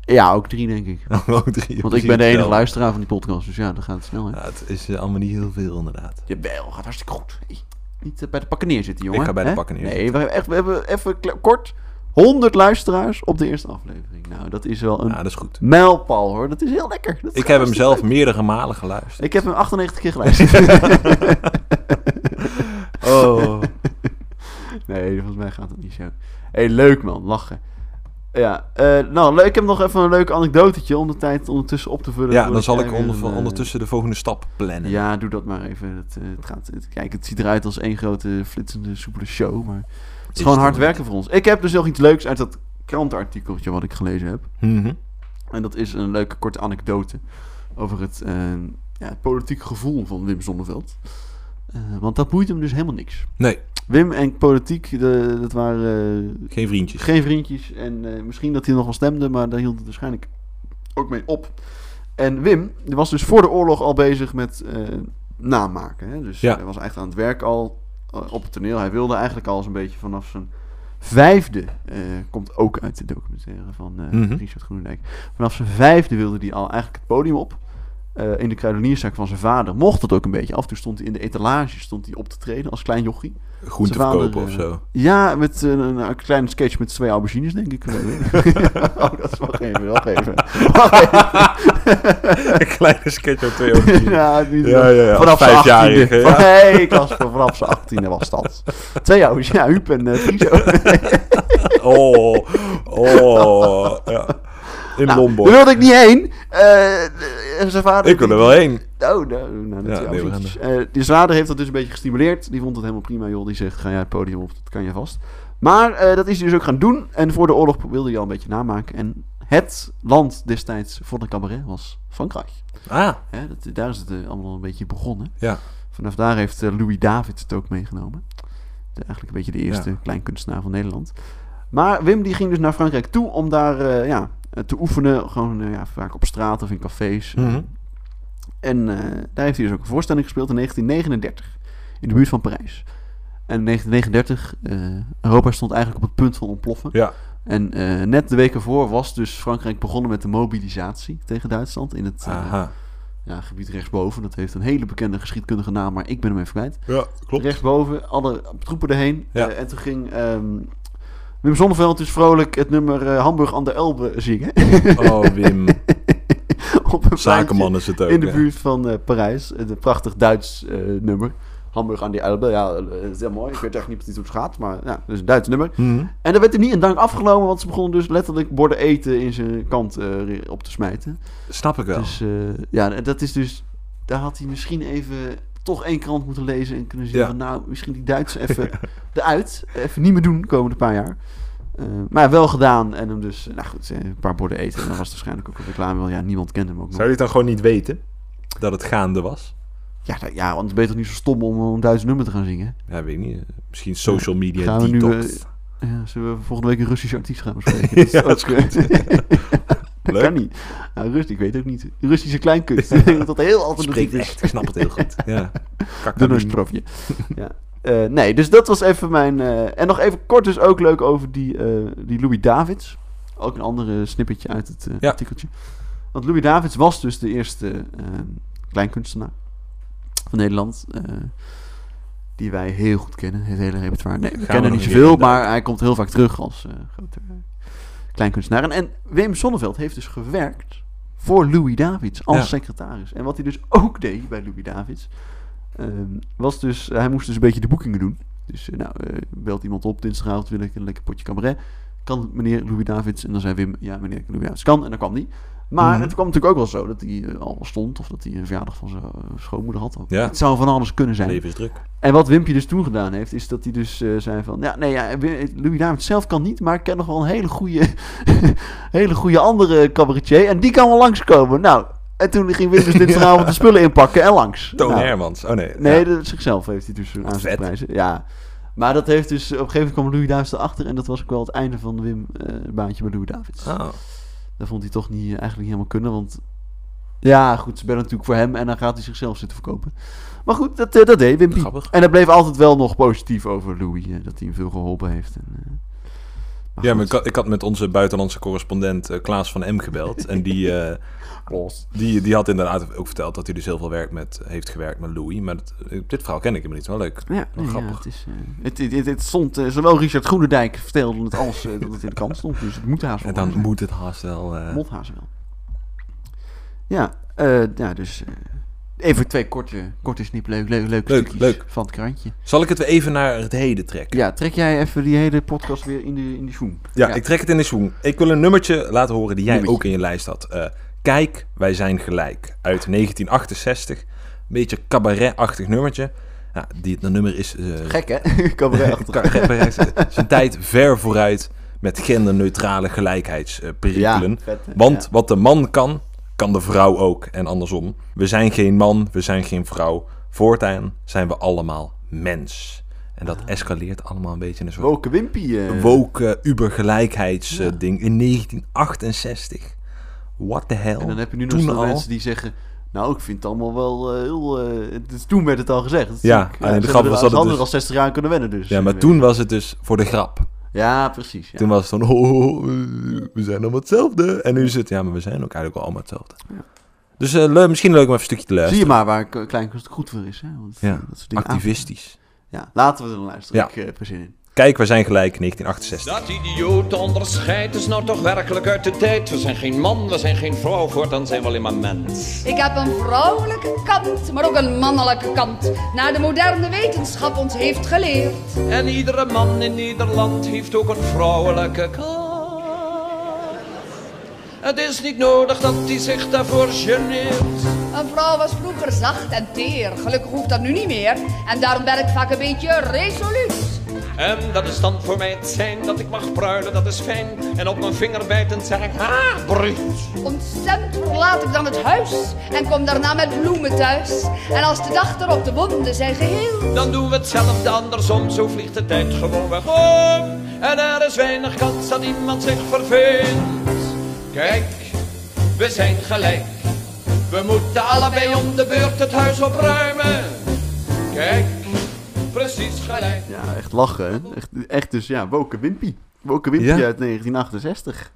Ja, ook drie denk ik. Ook drie. Want ik ben de enige luisteraar van die podcast. Dus ja, dan gaat het snel. Hè? Ja, het is eh, allemaal niet heel veel inderdaad. Jawel, gaat hartstikke goed. Hey, niet bij de pakken neerzitten, jongen. Ik ga bij de pakken Nee, neerzitten. we hebben, echt, we hebben even kort 100 luisteraars op de eerste aflevering. Nou, dat is wel een Ja, dat is goed. mijlpaal hoor. Dat is heel lekker. Dat Ik heb hem zelf leuk. meerdere malen geluisterd. Ik heb hem 98 keer geluisterd. Oh. nee, volgens mij gaat het niet zo. hey, leuk man, lachen. Ja, eh, nou, ik heb nog even een leuk anekdotetje om de tijd ondertussen op te vullen. Ja, dan zal ik weer onder, een, eh, ondertussen de volgende stap plannen. Ja, doe dat maar even. Het, eh, het gaat, het, kijk, het ziet eruit als één grote flitsende, soepele show. Maar het is, Is gewoon hard werken voor ons. Ik heb dus nog iets leuks uit dat krantenartikeltje wat ik gelezen heb. Mhm. En dat is een leuke korte anekdote over het, eh, ja, het politieke gevoel van Wim Zonneveld. Eh, want dat boeit hem dus helemaal niks. Nee, Wim en politiek, de, dat waren eh, geen vriendjes. geen vriendjes. En misschien dat hij nog wel stemde, maar daar hield het waarschijnlijk ook mee op. En Wim die was dus voor de oorlog al bezig met namaken. Hè? Dus Ja. hij was echt aan het werk al op het toneel. Hij wilde eigenlijk al zo'n beetje vanaf zijn vijfde, eh, komt ook uit de documentaire van eh, Mhm. Richard Groenendijk. Vanaf zijn vijfde wilde hij al eigenlijk het podium op. Eh, in de kruidenierszaak van zijn vader mocht het ook een beetje. Af en toe stond hij in de etalage stond hij op te treden als klein jochie. Groente verkopen of eh, zo. Ja, met een, een, een kleine sketch met twee aubergines, denk ik. oh, dat is wacht even, wacht even. Een kleine sketch op twee over ja, niet Ja, ja, ja, Vanaf zijn achttiende. ja. Nee, Casper, vanaf zijn achttiende was dat. Twee aubergines, ja, Huub en uh. Oh, oh, ja. In Nou, Lombok. daar wilde ik niet heen. Eh, eh, zijn vader... Ik wil er wel heen. Oh, nou, nou dat Ja, nee, uh, Die vader heeft dat dus een beetje gestimuleerd. Die vond het helemaal prima, joh. Die zegt, ga jij het podium op, dat kan je vast. Maar eh, dat is hij dus ook gaan doen. En voor de oorlog wilde hij al een beetje namaken. En het land destijds voor de cabaret was Frankrijk. Ah, Hè, dat, daar is het eh, allemaal een beetje begonnen. ja. Vanaf daar heeft eh, Louis David het ook meegenomen. De, eigenlijk een beetje de eerste Ja. kleinkunstenaar van Nederland. Maar Wim die ging dus naar Frankrijk toe om daar eh, ja, eh, te oefenen. Gewoon eh, ja, vaak op straat of in cafés. Mhm. En eh, daar heeft hij dus ook een voorstelling gespeeld in 1939. In de buurt van Parijs. En in 1939, eh, Europa stond eigenlijk op het punt van ontploffen. Ja. En eh, net de week ervoor was dus Frankrijk begonnen met de mobilisatie tegen Duitsland. In het eh, ja, gebied rechtsboven. Dat heeft een hele bekende geschiedkundige naam, maar ik ben hem even kwijt. Ja, klopt. Rechtsboven, alle troepen erheen. Ja. Eh, en toen ging ehm, Wim Zonneveld dus vrolijk het nummer eh, Hamburg aan de Elbe zingen. Oh, Wim. op een Zakenman is het ook. in de buurt van eh, Parijs. Een prachtig Duits eh, nummer. Hamburg aan die Elbe, ja, eh, heel mooi. Ik weet echt niet precies hoe het gaat, maar ja, dus een Duits nummer. Mhm. En daar werd er niet in dank afgenomen, want ze begonnen dus letterlijk borden eten in zijn kant eh, op te smijten. Snap ik wel. Dus eh, ja, dat is dus. Daar had hij misschien even toch één krant moeten lezen en kunnen zien Ja. van nou, misschien die Duits even eruit. Even niet meer doen de komende paar jaar. Eh, maar wel gedaan en hem dus, nou goed, eh, een paar borden eten. En dan was het waarschijnlijk ook een reclame. wel. Ja, niemand kende hem ook nog. Zou je het dan gewoon niet weten? Dat het gaande was? Ja, dat- ja, want ben je toch niet zo stom om een Duits nummer te gaan zingen? Ja, weet ik niet. Misschien social media Gaan we nu, detox. Ja, zullen we volgende week een Russische artiest gaan bespreken? Dat is Ja, dat is goed. dat Leuk. kan niet. Nou, Rust, ik weet ook niet. Russische kleinkunst. Ik denk dat dat heel alternatief is. echt, ik snap het heel goed. Ja. Doe een strofje. ja. Eh, nee, dus dat was even mijn... eh, en nog even kort dus ook leuk over die, eh, die Louis Davids. Ook een andere snippetje uit het Ja. artikeltje. Want Louis Davids was dus de eerste eh, kleinkunstenaar van Nederland. die wij heel goed kennen. Het hele repertoire. Nee, we we kennen nog niet zoveel, maar hij komt heel vaak terug als eh, grote eh, kleinkunstenaar. En, Wim Sonneveld heeft dus gewerkt voor Louis Davids als Ja. secretaris. En wat hij dus ook deed bij Louis Davids, ehm, was dus, hij moest dus een beetje de boekingen doen. Dus eh, nou, eh, belt iemand op, dinsdagavond wil ik een lekker potje cabaret. Kan meneer Louis Davids? En dan zei Wim, ja meneer Louis Davids kan. En dan kwam die. Maar Mhm. het kwam natuurlijk ook wel zo dat hij eh, al stond. Of dat hij een verjaardag van zijn eh, schoonmoeder had. Ja. Het zou van alles kunnen zijn. Levensdruk. En wat Wimpje dus toen gedaan heeft, is dat hij dus eh, zei van... Ja, nee, ja, Louis Davids zelf kan niet, maar ik ken nog wel een hele goede, hele goede andere cabaretier. En die kan wel langskomen. Nou, en toen ging Wim dus dinsdagavond de spullen inpakken en langs. Toon Nou, Hermans. Oh nee. Nee, Ja. dat, zichzelf heeft hij dus aan zijn prijzen. Ja. Maar dat heeft dus... Op een gegeven moment kwam Louis Davids erachter. En dat was ook wel het einde van Wim eh baantje bij Louis Davids. Oh. Dat vond hij toch niet, eh, eigenlijk niet helemaal kunnen. Want ja, goed, ze bellen natuurlijk voor hem. En dan gaat hij zichzelf zitten verkopen. Maar goed, dat, eh, dat deed Wimpy. Grappig. En hij bleef altijd wel nog positief over Louis. eh, dat hij hem veel geholpen heeft. En, eh, maar Ja, maar ik had, ik had met onze buitenlandse correspondent Klaas van M gebeld. En die, die, die had inderdaad ook verteld dat hij dus heel veel werk met, heeft gewerkt met Louis. Maar dat, eh, dit verhaal ken ik hem niet. Wel leuk. Ja, Wel nee, ja, grappig. het, is, eh, het, het, het, het stond, eh, zowel Richard Groenendijk vertelde het als dat het in de krant stond. Dus het moet haast wel En dan zijn. moet het haast wel... eh, Mot haast wel. Ja, eh, ja dus eh, even twee korte, korte snip, leuk, leuk, Leuk, leuk. van het krantje. Zal ik het weer even naar het heden trekken? Ja, trek jij even die hele podcast weer in de, in de schoen. Ja, ik trek het in de schoen. Ik wil een nummertje laten horen die jij Nummertje. ook in je lijst had. Eh, Kijk, wij zijn gelijk. Uit 1968. Een beetje cabaret-achtig nummertje. Ja, die, dat nummer is... eh, Gek hè? Cabaret cabaret- zijn tijd ver vooruit met genderneutrale gelijkheidsperikelen. vet? Want Ja. wat de man kan, kan de vrouw ook. En andersom. We zijn geen man, we zijn geen vrouw. Voortaan zijn we allemaal mens. En dat escaleert allemaal een beetje in een soort Woke Wimpy. eh. woke ubergelijkheidsding Ja. ding in 1968. What the hell? En dan heb je nu nog Toen al? mensen die zeggen... Nou, ik vind het allemaal wel eh, heel... eh, het toen werd het al gezegd. Het is Ja, natuurlijk- alleen de ze grap was dat het dus- al 60 jaar aan kunnen wennen dus. Ja, maar toen was het dus voor de grap. Ja, precies. Ja. Toen was het van, oh, eh, we zijn allemaal hetzelfde. En nu is het, ja, maar we zijn ook eigenlijk wel allemaal hetzelfde. Ja. Dus eh, le- misschien leuk om even een stukje te Zie luisteren. je maar waar k- kleinkunst goed voor is. Hè? Want, Ja, dat soort dingen Activistisch. Ja, laten we er dan luisteren. Ja. Ik heb er zin in. Kijk, we zijn gelijk, 1968. Dat idioot onderscheid is nou toch werkelijk uit de tijd. We zijn geen man, we zijn geen vrouw, voortaan zijn we alleen maar mens. Ik heb een vrouwelijke kant, maar ook een mannelijke kant. Naar de moderne wetenschap ons heeft geleerd. En iedere man in Nederland heeft ook een vrouwelijke kant. Het is niet nodig dat hij zich daarvoor geneert. Een vrouw was vroeger zacht en teer. Gelukkig hoeft dat nu niet meer. En daarom ben ik vaak een beetje resoluut. En dat is dan voor mij het zijn dat ik mag pruilen, dat is fijn. En op mijn vinger bijtend zeg ik, ha, bruut. Ontstemd verlaat ik dan het huis en kom daarna met bloemen thuis. En als de dag erop de wonden zijn geheel, Dan doen we hetzelfde andersom, zo vliegt de tijd gewoon weg om. En er is weinig kans dat iemand zich verveelt. Kijk, we zijn gelijk. We moeten allebei om de beurt het huis opruimen. Kijk, precies gelijk. Ja, echt lachen, hè? Echt, echt dus, ja, Woke Wimpy. Woke Wimpy Ja. uit 1968.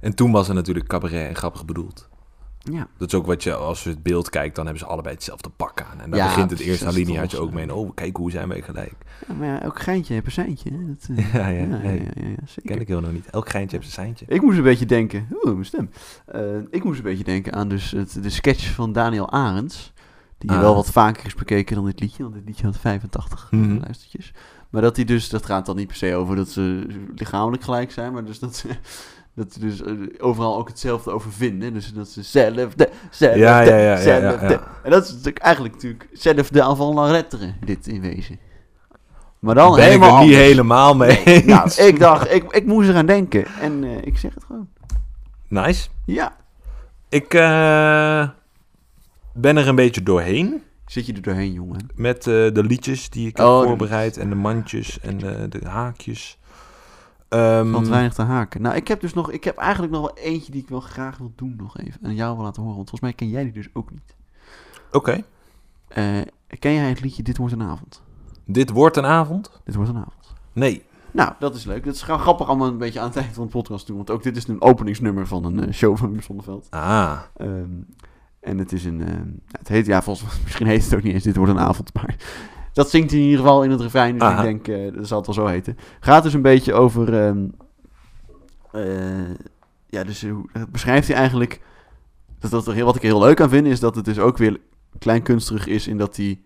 En toen was er natuurlijk cabaret en grappig bedoeld. Ja. Dat is ook wat je, als je het beeld kijkt, dan hebben ze allebei hetzelfde pak aan. En daar Ja, begint het eerste alineaatje ook mee. En, oh, kijk, hoe zijn wij gelijk. Ja, maar ja, elk geintje heeft een seintje, hè? Dat, eh, Ja, ja, ja, ja, zeker. Ken ik heel nog niet. Elk geintje heeft zijn seintje. Ik moest een beetje denken... Oeh, mijn stem. Eh, ik moest een beetje denken aan dus het, de sketch van Daniel Arends. Die Ah. wel wat vaker is bekeken dan dit liedje. Want dit liedje had 85 Mhm. luistertjes. Maar dat hij dus... Dat gaat dan niet per se over dat ze lichamelijk gelijk zijn. Maar dus dat ze... Dat ze dus eh, overal ook hetzelfde over vinden. Dus dat ze zelfde, zelfde, Ja, ja, ja, zelfde. En dat is natuurlijk eigenlijk natuurlijk zelfde avant la lettre, dit in wezen. Maar dan ben ik helemaal er niet anders. helemaal mee Nee, nou, ik dacht, ik, ik moest eraan denken. En eh, ik zeg het gewoon. Nice. Ja. Ik eh, ben er een beetje doorheen. Zit je er doorheen, jongen? Met de liedjes die ik heb Oh, voorbereid. En de mandjes en de haakjes. Ehm, Want weinig te haken. Nou, ik heb dus nog, ik heb eigenlijk nog wel eentje die ik wel graag wil doen nog even. En jou wil laten horen, want volgens mij ken jij die dus ook niet. Oké. Eh, ken jij het liedje Dit wordt een avond? Dit wordt een avond? Dit wordt een avond. Nee. Nou, dat is leuk. Dat is gewoon grappig allemaal een beetje aan het eind van de podcast doen. Want ook dit is een openingsnummer van een eh, show van Wim Sonneveld. Ah. Ehm, en het is een... ehm, het heet, ja, volgens mij, misschien heet het ook niet eens Dit wordt een avond, maar... Dat zingt hij in ieder geval in het refrein, dus Aha. ik denk, eh, dat zal het wel zo heten. Gaat dus een beetje over... ehm, eh, ja, dus hoe, het beschrijft hij eigenlijk... Dat, dat er heel, wat ik er heel leuk aan vind, is dat het dus ook weer kleinkunstig is... in dat hij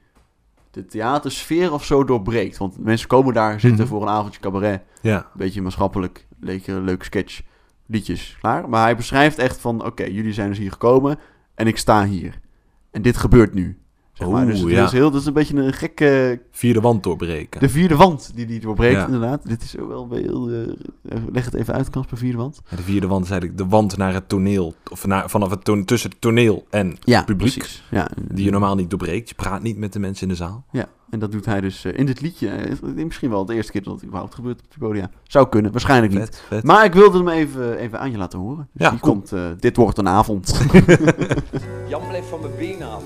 de theatersfeer of zo doorbreekt. Want mensen komen daar zitten Mhm. voor een avondje cabaret. Ja. Een beetje maatschappelijk, lekker leuk sketch, liedjes, klaar. Maar hij beschrijft echt van, oké, jullie zijn dus hier gekomen en ik sta hier. En dit gebeurt nu. Zeg maar. Dus Oeh, het ja. is, heel, dat is een beetje een gekke, Vierde wand doorbreken. de vierde wand die die doorbreekt Ja. inderdaad. Dit is ook wel heel, eh, leg het even uit, Kasper, vierde wand. Ja, de vierde wand is eigenlijk de wand naar het toneel. Of naar, vanaf het ton- tussen het toneel en Ja, publiek. precies. Ja, Die je normaal niet doorbreekt. Je praat niet met de mensen in de zaal. Ja, en dat doet hij dus eh, in dit liedje. Eh, misschien wel de eerste keer dat het überhaupt gebeurt op de podia. Zou kunnen, waarschijnlijk niet. Vet, vet. Maar ik wilde hem even, even aan je laten horen. Dus Ja, hier cool. komt, eh, dit wordt een avond. Jan blijft van mijn been af.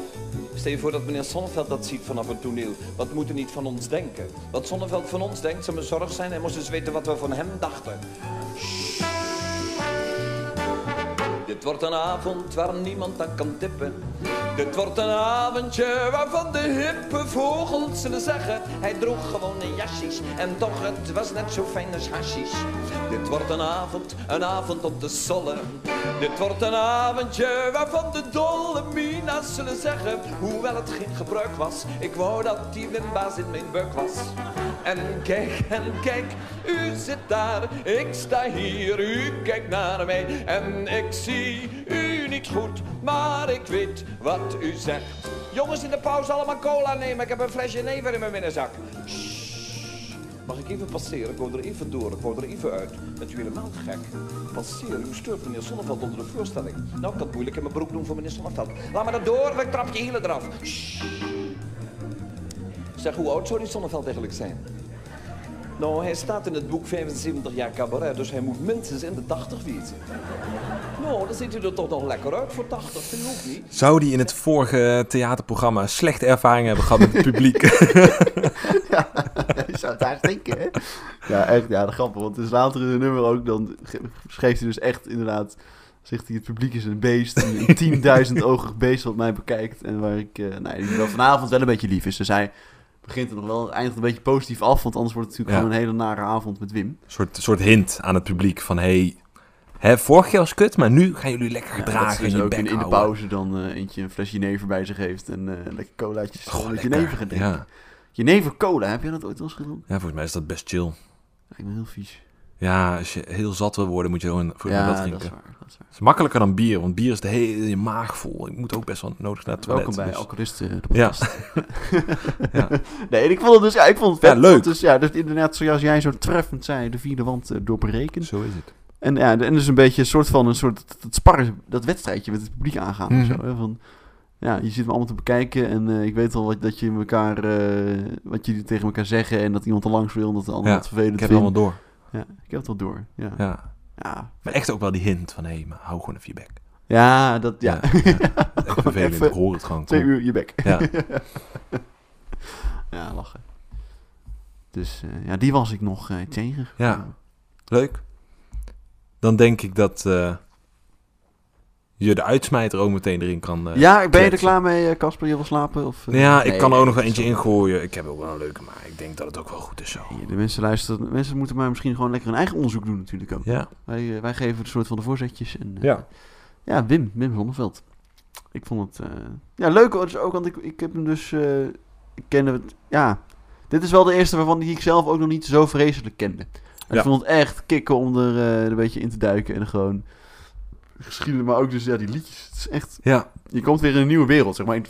Stel je voor dat meneer Sonneveld dat ziet vanaf het toneel. Wat moet er niet van ons denken? Wat Sonneveld van ons denkt, zou me zorg zijn. Hij moest eens weten wat we van hem dachten. Dit wordt een avond waar niemand aan kan tippen. Dit wordt een avondje waarvan de hippe vogels zullen zeggen. Hij droeg gewoon een jasjes en toch het was net zo fijn als hashies. Dit wordt een avond, een avond om te sollen. Dit wordt een avondje waarvan de dolle mina's zullen zeggen. Hoewel het geen gebruik was, ik wou dat die wimbaas in mijn buik was. En kijk, en kijk, u zit daar, ik sta hier, u kijkt naar mij. En ik zie u niet goed, maar ik weet wat u zegt. Jongens in de pauze allemaal cola nemen, ik heb een flesje never in mijn binnenzak. Mag ik even passeren? Ik wou er even door, ik wou er even uit. Bent u helemaal gek? Passeren, u steurt meneer Sonneveld onder de voorstelling. Nou, ik kan het moeilijk in mijn broek doen voor meneer Sonneveld. Laat me dat door, of ik trap je hielen eraf. Shh. Zeg, hoe oud zou die Sonneveld eigenlijk zijn? Nou, hij staat in het boek 75 jaar cabaret, dus hij moet minstens in de 80 wezen. Nou, dan ziet u er toch nog lekker uit voor 80, vind je ook niet? Zou die in het vorige theaterprogramma slechte ervaringen hebben gehad met het publiek? Zou het? Ja, echt, ja, grappig. Want dus later in het nummer ook, dan schreef hij dus echt inderdaad... Zegt hij, het publiek is een beest, een 10.000 ogig beest wat mij bekijkt. En waar ik, eh nee, die wel vanavond wel een beetje lief is. Dus hij begint er nog wel, eindigt een beetje positief af. Want anders wordt het natuurlijk Ja. gewoon een hele nare avond met Wim. Een soort, soort hint aan het publiek van... Hey, hè, vorig jaar was kut, maar nu gaan jullie lekker gedragen dus je ook in, in de pauze dan eh, eentje een fles jenever bij zich heeft. En eh lekker colaatjes. Met lekker. jenever gaan drinken. Ja. Jenever cola, heb je dat ooit wel eens gedaan? ja, volgens mij is dat best chill. Lijkt me heel vies. Ja, als je heel zat wil worden, moet je gewoon voor ja, dat dat drinken. is waar. Dat is waar. Het is makkelijker dan bier, want bier is de hele je maag vol. Ik moet ook best wel nodig naar het toilet. Welkom bij dus- Alcoholisten, de Ja. Ja. Nee, ik vond het dus, ja, ik vond het vet. Ja, leuk. Dus ja, dus inderdaad, zoals jij zo treffend zei, de vierde wand eh, doorbreken. Zo is het. En ja, en dus een beetje een soort van een soort dat sparren, dat wedstrijdje met het publiek aangaan of Mhm. zo. Hè? Van, ja, je zit me allemaal te bekijken en eh, ik weet wel wat, dat je elkaar, eh, wat jullie tegen elkaar zeggen en dat iemand er langs wil en dat de ander Ja, het vervelend Ik heb het vindt. allemaal door. Ja, ik heb het wel door. Ja, ja. Ja. ja. Maar echt ook wel die hint van, hé, hey, maar hou gewoon even je bek. dat, ja. Echt vervelend, even ik hoor het gewoon. Twee uur je bek. Ja. ja, lachen. Dus eh, ja, die was ik nog tegen. Ja. Leuk. Dan denk ik dat je de uitsmijter ook meteen erin kan eh, ja, ben je er klaar mee, eh, Casper? Je wil slapen? Of, eh? Ja, ik kan er ook nog eentje ingooien. Ik heb ook wel een leuke, maar ik denk dat het ook wel goed is zo. Ja, De mensen luisteren. Mensen moeten maar misschien gewoon lekker hun eigen onderzoek doen natuurlijk ook. Ja. Wij, wij geven een soort van de voorzetjes. En, Ja. ja, Wim, Wim Zonneveld. Ik vond het eh, ja, leuk hoor, dus ook, want ik, ik heb hem dus, eh, ik kende het, ja, dit is wel de eerste waarvan die ik zelf ook nog niet zo vreselijk kende. En Ja. ik vond het echt kicken om er eh, een beetje in te duiken en gewoon geschiedenis, maar ook dus ja, die liedjes. Het is echt, Ja. je komt weer in een nieuwe wereld, zeg maar.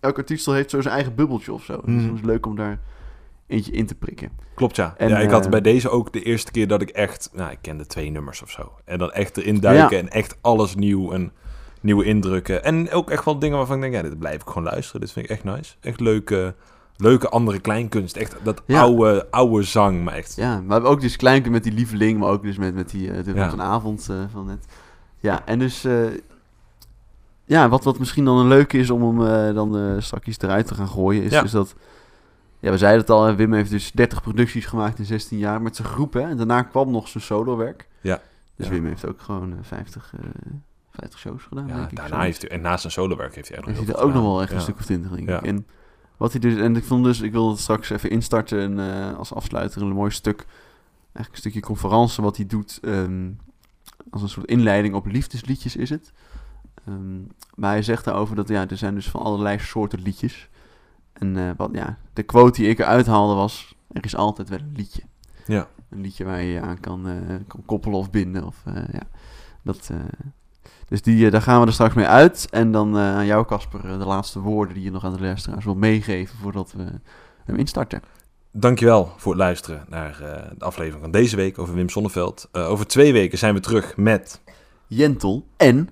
Elke artiest heeft zo zijn eigen bubbeltje of zo. Dus Mhm. het is leuk om daar eentje in te prikken. Klopt, ja. En, ja ik had eh, bij deze ook de eerste keer dat ik echt... Nou, ik kende twee nummers of zo. En dan echt erin duiken Ja. en echt alles nieuw en nieuwe indrukken. En ook echt wel dingen waarvan ik denk, ja, dit blijf ik gewoon luisteren. Dit vind ik echt nice. Echt leuke, leuke andere kleinkunst. Echt dat Ja. oude, oude zang, maar echt... Ja, maar ook dus Kleinke met die lieveling, maar ook dus met, met die uh, Ja. van net. Ja, en dus eh, ja, wat, wat misschien dan een leuke is om hem eh, dan eh straks eruit te gaan gooien, is Ja. dus dat, ja, we zeiden het al, hè, Wim heeft dus 30 producties gemaakt in 16 jaar met zijn groep, hè, en daarna kwam nog zijn solowerk. Ja. Dus Ja. Wim heeft ook gewoon eh, 50, eh 50 shows gedaan, Ja, denk ik. daarna zo. heeft hij... En naast zijn solowerk heeft hij nog Heeft heel hij er ook nog wel echt een stuk of 20, denk Ja. ik. En wat hij dus, en ik vond dus, ik wil het straks even instarten en, als afsluiter een mooi stuk, eigenlijk een stukje conferentie wat hij doet, ehm, als een soort inleiding op liefdesliedjes is het. Ehm, maar hij zegt daarover dat ja, er zijn dus van allerlei soorten liedjes. En eh, wat, ja, de quote die ik eruit haalde was, er is altijd wel een liedje. Ja. Een liedje waar je je aan kan, eh, kan koppelen of binden. Of, eh, ja, dat, dus die, daar gaan we er straks mee uit. En dan aan jou, Casper, de laatste woorden die je nog aan de luisteraars wil meegeven voordat we hem instarten. Dankjewel voor het luisteren naar eh, de aflevering van deze week over Wim Sonneveld. Eh, over twee weken zijn we terug met Jentel en...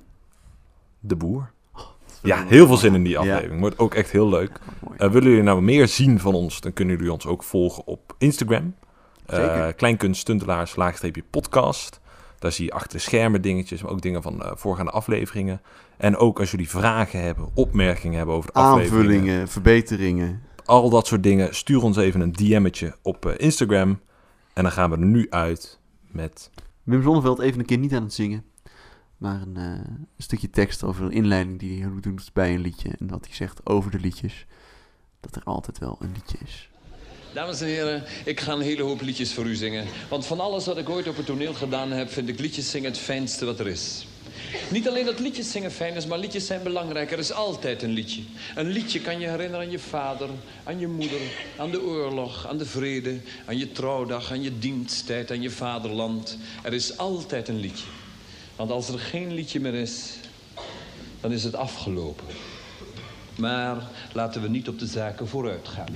De Boer. Ja, heel veel zin in die Ja. aflevering. Wordt ook echt heel leuk. Mooi. Eh, willen jullie nou meer zien van ons, dan kunnen jullie ons ook volgen op Instagram. Eh Zeker. Kleinkunst, stuntelaars, laagstreepje podcast. Daar zie je achter de schermen dingetjes, maar ook dingen van voorgaande afleveringen. En ook als jullie vragen hebben, opmerkingen hebben over de afleveringen. Aanvullingen, verbeteringen. Al dat soort dingen. Stuur ons even een DM'tje op eh, Instagram. En dan gaan we er nu uit met... Wim Zonneveld even een keer niet aan het zingen. Maar een, eh, een stukje tekst over een inleiding die hij doet bij een liedje. En wat hij zegt over de liedjes. Dat er altijd wel een liedje is. Dames en heren, ik ga een hele hoop liedjes voor u zingen. Want van alles wat ik ooit op het toneel gedaan heb, vind ik liedjes zingen het fijnste wat er is. Niet alleen dat liedjes zingen fijn is, maar liedjes zijn belangrijk. Er is altijd een liedje. Een liedje kan je herinneren aan je vader, aan je moeder, aan de oorlog, aan de vrede, aan je trouwdag, aan je diensttijd, aan je vaderland. Er is altijd een liedje. Want als er geen liedje meer is, dan is het afgelopen. Maar laten we niet op de zaken vooruit gaan.